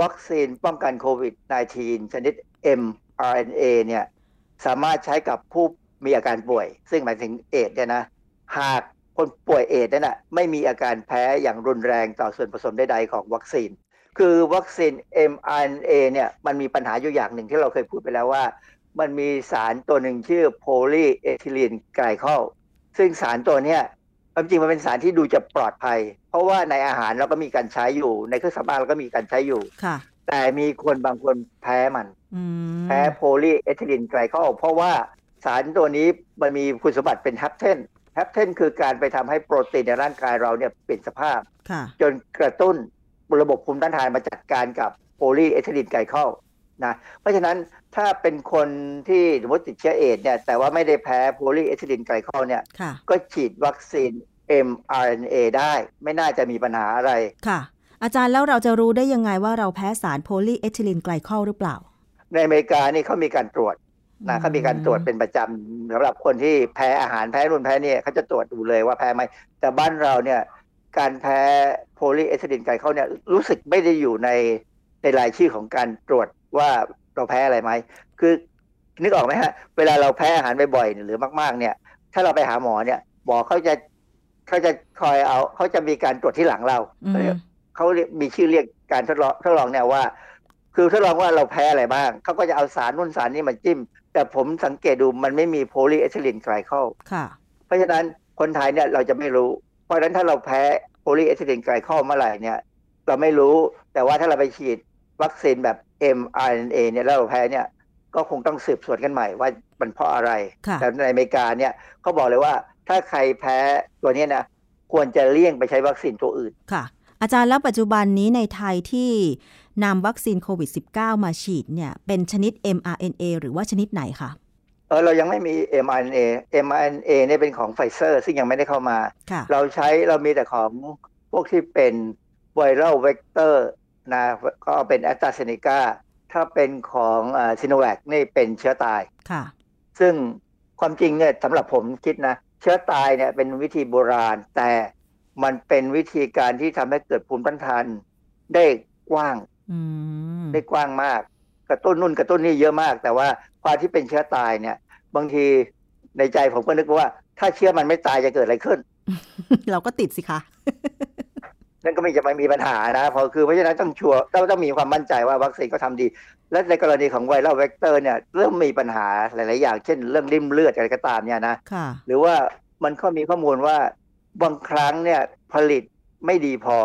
วัคซีนป้องกันโควิด -19 ชนิด mRNA เนี่ย สามารถใช้กับผู้ มีอาการป่วย ซึ่งหมายถึงเอดส์เนี่ยนะหากคนป่วยเอดส์นั้นนะไม่มีอาการแพ้อย่างรุนแรงต่อส่วนผสมใดๆของวัคซีน คือวัคซีน mRNA เนี่ยมันมีปัญหาอยู่อย่างหนึ่งที่เราเคยพูดไปแล้วว่า มันมีสารตัวหนึ่งชื่อ polyethylene glycol ซึ่งสารตัวเนี้ยความจริงมันเป็นสารที่ดูจะปลอดภัย เพราะว่าในอาหารเราก็มีการใช้อยู่ ในเครื่องสำอางเราก็มีการใช้อยู่ค่ะ แต่มีคนบางคนแพ้มันอืมแพ้ polyethylene glycol เพราะว่า สารตัวนี้มันมีคุณสมบัติเป็น hapten hapten คือการไปทำให้โปรตีนในร่างกายเราเนี่ยเปลี่ยนสภาพค่ะจนกระตุ้นระบบภูมิต้านทานมาจัดการกับpolyethylene glycol นะเพราะฉะนั้นถ้าเป็นคนที่สมมติติดเชื้อเอดส์เนี่ยแต่ว่าไม่ได้แพ้ polyethylene glycol เนี่ยค่ะก็ฉีดวัคซีน mRNA ได้ไม่น่าจะมีปัญหาอะไรค่ะ อาจารย์แล้วเราจะรู้ได้ยังไงว่าเราแพ้สาร polyethylene glycol หรือเปล่า ในอเมริกานี่เขามีการตรวจ นะเขามีการตรวจเป็นประจำสำหรับคนที่แพ้อาหารแพ้รุ่นแพ้เนี่ยเขาจะตรวจดูเลยว่าแพ้ไหมแต่บ้านเราเนี่ย การแพ้ polyethylene glycol เนี่ยรู้สึกไม่ได้อยู่ในในรายชื่อของการตรวจว่าเราแพ้อะไรไหมคือนึกออกไหมฮะ เวลาเราแพ้อาหารบ่อยๆหรือมาก ๆ เนี่ย ถ้าเราไปหาหมอเนี่ยหมอเขาจะเขาจะคอยเอาเขาจะมีการตรวจที่หลังเราอืมเขาเรียกมีชื่อเรียกการทดลองทดลองเนี่ยว่า คือทดลองว่าเราแพ้อะไรบ้างเขาก็จะเอาสารนู่นสารนี้มาจิ้ม แต่ผมสังเกตดูมันไม่มี polyethylene glycolค่ะเพราะฉะนั้นคนไทยเนี่ยเราจะไม่รู้ เพราะฉะนั้นถ้าเราแพ้ polyethylene glycol เมื่อไหร่เนี่ยเราไม่รู้แต่ว่าถ้าเราไปฉีดวัคซีนแบบ mRNA เนี่ยแล้วเราแพ้เนี่ยก็คงต้องสืบสวนกันใหม่ว่ามันเพราะอะไรค่ะแต่ในอเมริกาเนี่ยเขาบอกเลยว่าถ้าใครแพ้ตัวเนี้ยนะควรจะเลี่ยงไปใช้วัคซีนตัวอื่นค่ะ อาจารย์แล้วปัจจุบันนี้ในไทยที่ นำวัคซีนโควิด -19 มาฉีดเนี่ยเป็นชนิด mRNA หรือว่าชนิดไหนคะเออเรายังไม่มี mRNA mRNA เนี่ยเป็นของไฟเซอร์ ซึ่งยังไม่ได้เข้ามาค่ะเราใช้เรามีแต่ของพวกที่เป็น viral vector นะก็เป็นแอสตราเซเนกาถ้าเป็นของซิโนแวคนี่เป็นเชื้อตายค่ะ ซึ่งความจริงเนี่ยสำหรับผมคิดนะ เชื้อตายเนี่ยเป็นวิธีโบราณ แต่มันเป็นวิธีการที่ทำให้เกิดภูมิต้านทานได้กว้างอืม ได้กว้างมาก กระตุ้นนู่นกระตุ้นนี่เยอะมาก แต่ว่าความที่เป็นเชื้อตายเนี่ย บางทีในใจผมก็นึกว่า ถ้าเชื้อมันไม่ตายจะเกิดอะไรขึ้น เราก็ติดสิคะนั่นก็ไม่จะไม่มีปัญหานะเพราะคือเพราะฉะนั้นต้องชัวร์ต้องต้องมีความมั่นใจว่าวัคซีนก็ทำดี และในกรณีของไวรัลเวกเตอร์เนี่ยเริ่มมีปัญหาหลาย ๆ อย่าง เช่นเรื่องริ่มเลือดอะไรก็ตามเนี่ยนะค่ะหรือว่ามันก็มีข้อมูลว่าบางครั้งเนี่ยผลิตไม่ดีพอ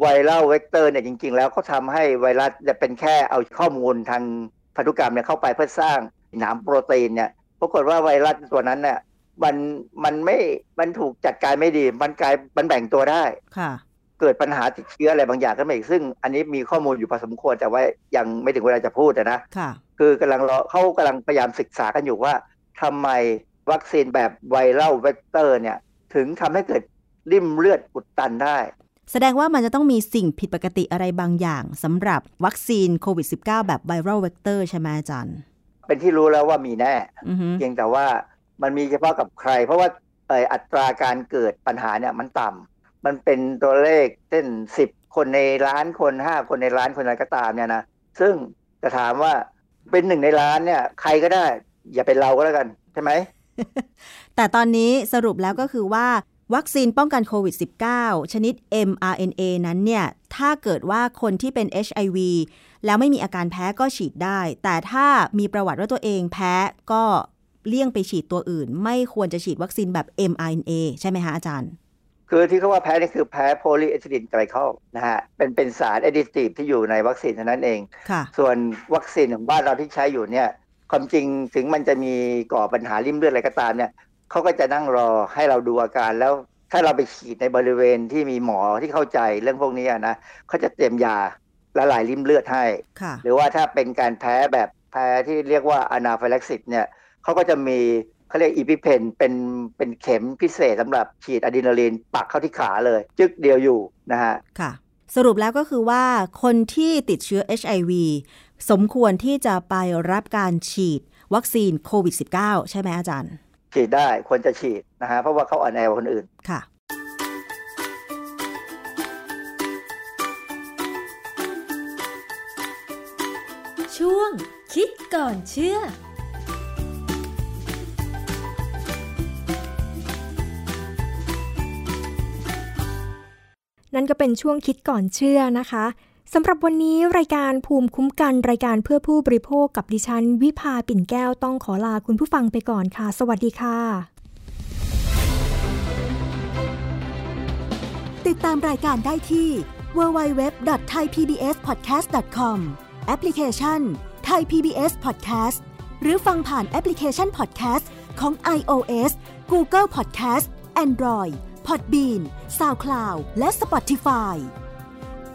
viral vector เนี่ยจริง ๆ แล้วเขาทำให้ไวรัสจะเป็นแค่เอาข้อมูลทางพันธุกรรมเนี่ยเข้าไปเพื่อสร้างหนามโปรตีนเนี่ยปรากฏว่าไวรัสตัวนั้นเนี่ยมันมันไม่มันถูกจัดการไม่ดี มันกลายมันแบ่งตัวได้ค่ะ เกิดปัญหาติดเชื้ออะไรบางอย่างขึ้นมาอีกซึ่ง อันนี้มีข้อมูลอยู่พอสมควรแต่ว่ายังไม่ถึงเวลาจะพูดอะนะค่ะ คือกำลังรอเขากำลังพยายามศึกษากันอยู่ว่าทำไมวัคซีนแบบ viral vector เนี่ย ถึงทำให้เกิดริ่มเลือดอุดตันได้ แสดงว่ามันจะต้องมีสิ่งผิดปกติอะไรบางอย่างสำหรับวัคซีนโควิด -19 แบบไวรัลเวกเตอร์ใช่ไหมอาจารย์ เป็นที่รู้แล้วว่ามีแน่อือฮึเพียงแต่ว่ามันมีเฉพาะกับใคร เพราะว่าเอ่ออัตราการเกิดปัญหาเนี่ยมันต่ำมันเป็นตัวเลขเช่นสิบคนในล้านคนห้าคนในล้านคนอะไรก็ตามเนี่ยนะซึ่งจะถามว่าเป็นหนึ่งในล้านเนี่ย ใครก็ได้ อย่าเป็นเราก็แล้วกันใช่ไหมแต่ตอนนี้สรุปแล้วก็คือว่า วัคซีนป้องกันโควิด -19 ชนิด mRNA นั้นเนี่ย ถ้าเกิดว่าคนที่เป็น HIV แล้วไม่มีอาการแพ้ก็ฉีดได้ แต่ถ้ามีประวัติว่าตัวเองแพ้ก็เลี่ยงไปฉีดตัวอื่น ไม่ควรจะฉีดวัคซีนแบบ mRNA ใช่ไหมคะอาจารย์ คือที่เขาว่าแพ้นี่คือแพ้ polyethylene glycol นะฮะ เป็นเป็นสาร additive ที่อยู่ในวัคซีนเท่านั้นเองค่ะส่วนวัคซีนของบ้านเราที่ใช้อยู่เนี่ยความจริงถึงมันจะมีก่อปัญหาลิ่มเลือดอะไรก็ตามเนี่ย เขาก็จะนั่งรอให้เราดูอาการแล้วถ้าเราไปฉีดในบริเวณที่มีหมอที่เข้าใจเรื่องพวกนี้อะนะเขาจะเตรียมยาละลายลิ่มเลือดให้ค่ะหรือว่าถ้าเป็นการแพ้แบบแพ้ที่เรียกว่า anaphylaxis เนี่ยเขาก็จะมีเขาเรียก EpiPen เป็นเป็นเข็มพิเศษสำหรับฉีดอะดรีนาลีนปักเข้าที่ขาเลย จึกเดียวอยู่นะฮะค่ะ สรุปแล้วก็คือว่าคนที่ติดเชื้อ HIV สมควรที่จะไปรับการฉีดวัคซีนโควิด -19 ใช่ไหมอาจารย์ ฉีดได้ควรจะฉีดนะฮะเพราะว่าเขาอ่อนแอกว่าคนอื่นค่ะ ช่วงคิดก่อนเชื่อนั่นก็เป็นช่วงคิดก่อนเชื่อนะคะ สำหรับวันนี้รายการภูมิคุ้มกันรายการเพื่อผู้บริโภคกับดิฉัน วิภาปิ่นแก้วต้องขอลาคุณผู้ฟังไปก่อนค่ะ สวัสดีค่ะ ติดตามรายการได้ที่ www.thaipbspodcast.com แอปพลิเคชัน Thai PBS Podcast หรือฟังผ่านแอปพลิเคชัน Podcast ของ iOS Google Podcast Android Podbean SoundCloud และ Spotify